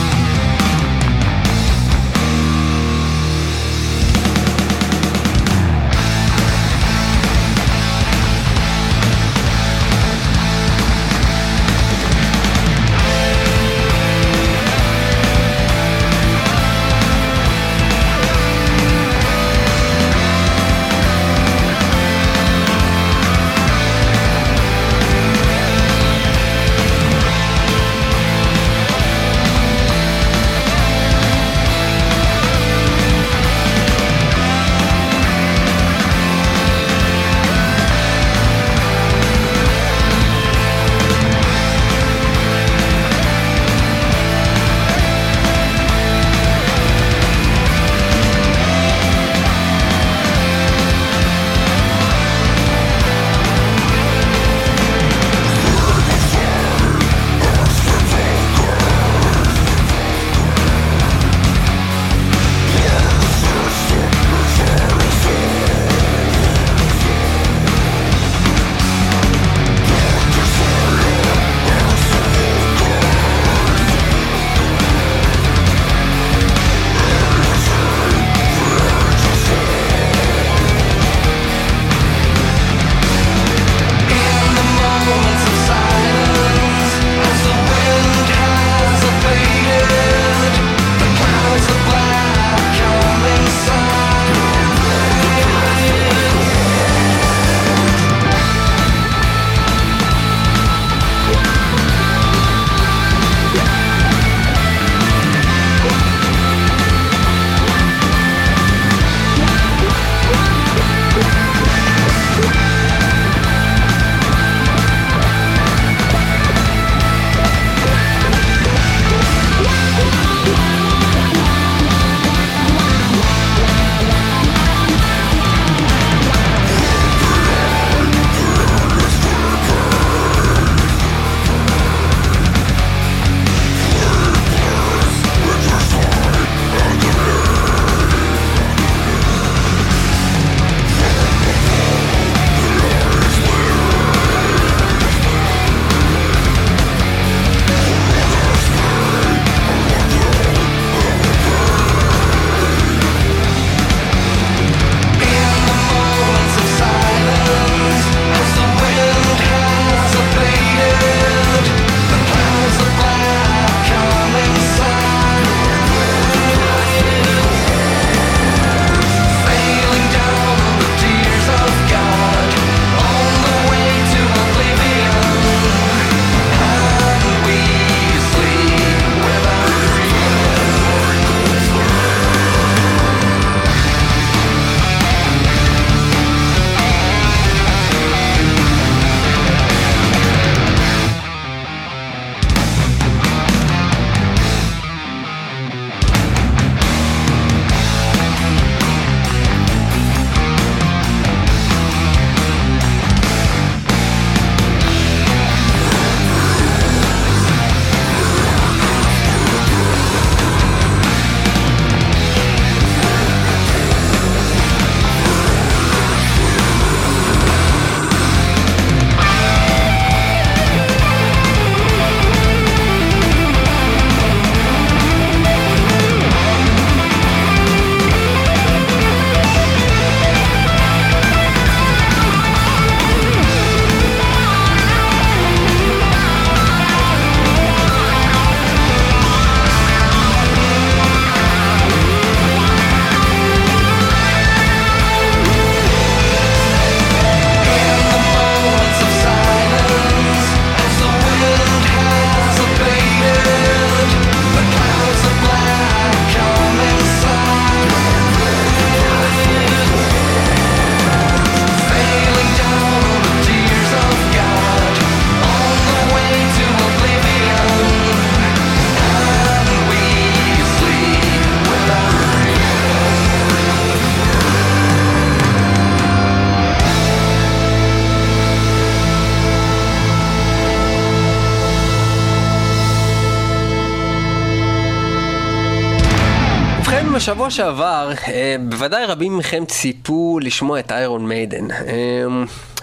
בשבוע שעבר, אה, בוודאי רבים מכם ציפו לשמוע את איירון מיידן. אה,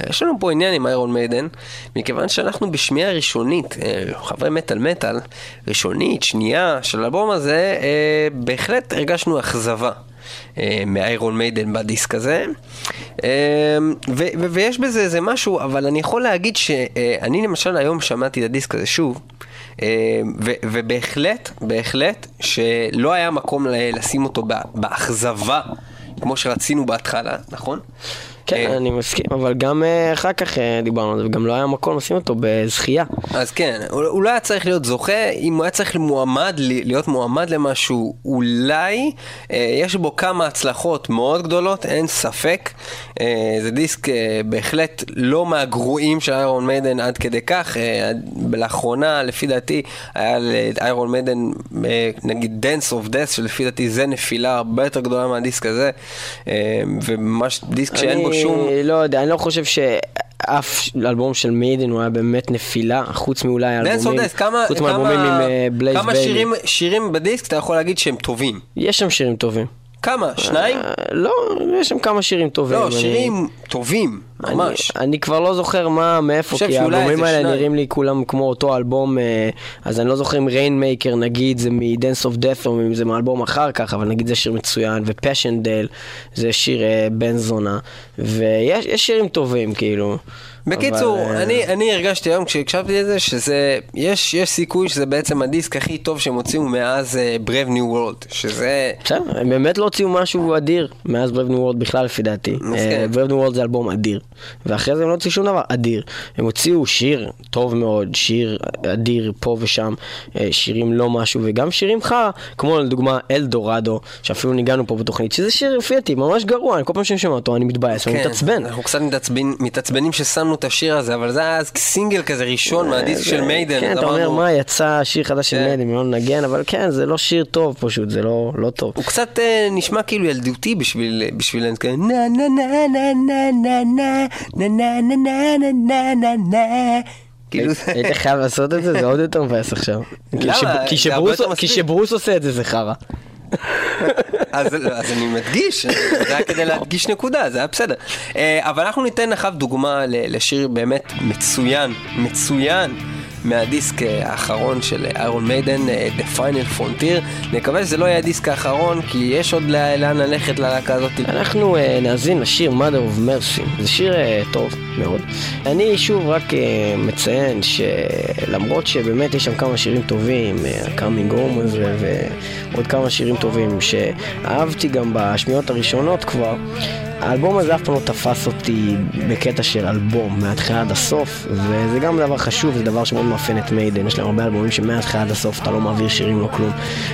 יש לנו פה עניין עם איירון מיידן, מכיוון שאנחנו בשמיעה ראשונית, אה, חברי מטאל מטאל, ראשונית, שנייה, של האלבום הזה, אה, בהחלט הרגשנו אכזבה. מאיירון מיידן בדיסק הזה. אה, ו- ויש בזה איזה משהו, אבל אני יכול להגיד שאני למשל היום שמעתי את הדיסק הזה שוב, אה, ו- ובהחלט, בהחלט, שלא היה מקום לשים אותו באכזבה, כמו שרצינו בהתחלה, נכון? כן, אה, אני מסכים, אבל גם אה, אחר כך אה, דיברנו על זה, וגם לא היה מקום לשים אותו בזכייה. אז כן, הוא לא היה צריך להיות זוכה, אם הוא היה צריך מועמד, להיות מועמד למשהו, אולי יש בו כמה הצלחות מאוד גדולות, אין ספק. זה דיסק בהחלט לא מהגרועים של איירון מיידן עד כדי כך. לאחרונה, לפי דעתי, היה לאיירון מיידן, נגיד Dance of Death, שלפי דעתי זה נפילה הרבה יותר גדולה מהדיסק הזה, וממש דיסק שאין בו שום... אני לא יודע, אני לא חושב שאף אלבום של מיידן הוא היה באמת נפילה, חוץ מאולי אלבומים, כמה, חוץ כמה, מאלבומים עם אה, בלייז כמה ביילי. שירים, שירים בדיסק אתה יכול להגיד שהם טובים? יש שם שירים טובים. כמה? שניים? אה, לא, יש שם כמה שירים טובים. לא, שירים טובים, ממש. אני כבר לא זוכר מה, מאיפה, כי האלבומים האלה שניים. נראים לי כולם כמו אותו אלבום, אה, אז אני לא זוכר אם Rainmaker נגיד זה מ-Dance of Death או אם זה מאלבום אחר כך, אבל נגיד זה שיר מצוין, ו Paschendale זה שיר אה, בן זונה, ויש יש שירים טובים כאילו. בקיצור, אבל, אה, אני, אני הרגשתי היום כשהקשבתי לזה שזה, יש, יש סיכוי שזה בעצם הדיסק הכי טוב שהם הוציאו מאז אה, Brave New World, שזה... בסדר, הם באמת לא הוציאו משהו אדיר מאז Brave New World בכלל לפי דעתי. מסכים. Brave New World זה אלבום אדיר. ואחרי זה הם לא הוציאו שום דבר אדיר. הם הוציאו שיר טוב מאוד, שיר אדיר פה ושם, שירים לא משהו, וגם שירים חרא, כמו לדוגמה אלדורדו, שאפילו ניגענו פה בתוכנית, שזה שיר לפי דעתי ממש גרוע, אני כל פעם שאני שומע אותו אני מתבאס, אני מתעצבן. כן, אנחנו קצת מתעצבנים ששמנו את השיר הזה, אבל זה היה אז סינגל כזה ראשון מהדיסק של מיידן. כן, אתה אומר, מה, יצא שיר חדש של כן. מיידן, לא נגן, אבל כן, זה לא שיר טוב פשוט, זה לא לא טוב. הוא קצת אה, נשמע כאילו ילדותי בשביל, בשבילנו, כזה נה נה נה נה נה נה נה נה נה נה נה נה נה נה כאילו זה- היית חייב לעשות את זה, זה עוד יותר מבאס עכשיו. כי למה? כי. שברוס עושה את זה, זה חרא. אז, אז אני מדגיש, זה היה כדי להדגיש נקודה, זה היה בסדר. אה, אבל אנחנו ניתן לך דוגמה לשיר באמת מצוין, מצוין. מהדיסק אה, האחרון של איירון מיידן, אה, The Final Frontier. נקווה שזה לא יהיה הדיסק האחרון, כי יש עוד לאן ללכת ללהקה הזאת. אנחנו אה, נאזין לשיר Mother of Mercy, זה שיר אה, טוב מאוד. אני שוב רק אה, מציין שלמרות שבאמת יש שם כמה שירים טובים, אה, Coming Home הזה ועוד כמה שירים טובים שאהבתי גם בשמיעות הראשונות כבר, האלבום הזה אף פעם לא תפס אותי בקטע של אלבום, מההתחלה עד הסוף, וזה גם דבר חשוב, זה דבר שמאוד מאפיין את מיידן, יש להם הרבה אלבומים שמההתחלה עד הסוף אתה לא מעביר שירים, לא כלום,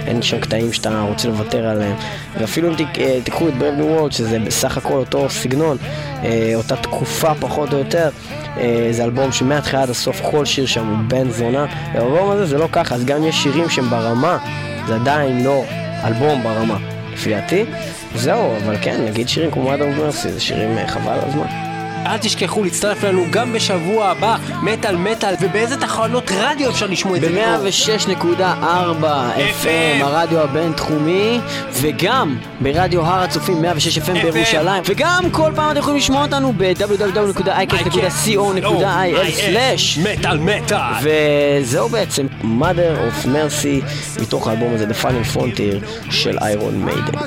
אין שם קטעים שאתה רוצה לוותר עליהם, ואפילו אם אה, תיקחו את Brave New World, שזה בסך הכל אותו סגנון, אה, אותה תקופה פחות או יותר, אה, זה אלבום שמההתחלה עד הסוף כל שיר שם הוא בן זונה, והאלבום הזה זה לא ככה, אז גם אם יש שירים שהם ברמה, זה עדיין לא אלבום ברמה, לפי דעתי. זהו, אבל כן, נגיד שירים כמו אדם מרסי, זה שירים אה, חבל על הזמן. אל תשכחו להצטרף אלינו גם בשבוע הבא, מטאל מטאל, ובאיזה תחנות רדיו אפשר לשמוע את זה? פה? ב-106.4 FM, הרדיו הבינתחומי, וגם ברדיו הר הצופים 106 FM בירושלים, וגם כל פעם אתם יכולים לשמוע אותנו ב-www.icast.co.il/. מטאל! וזהו בעצם mother of mercy מתוך האלבום הזה, The Final Frontier של איירון מיידן.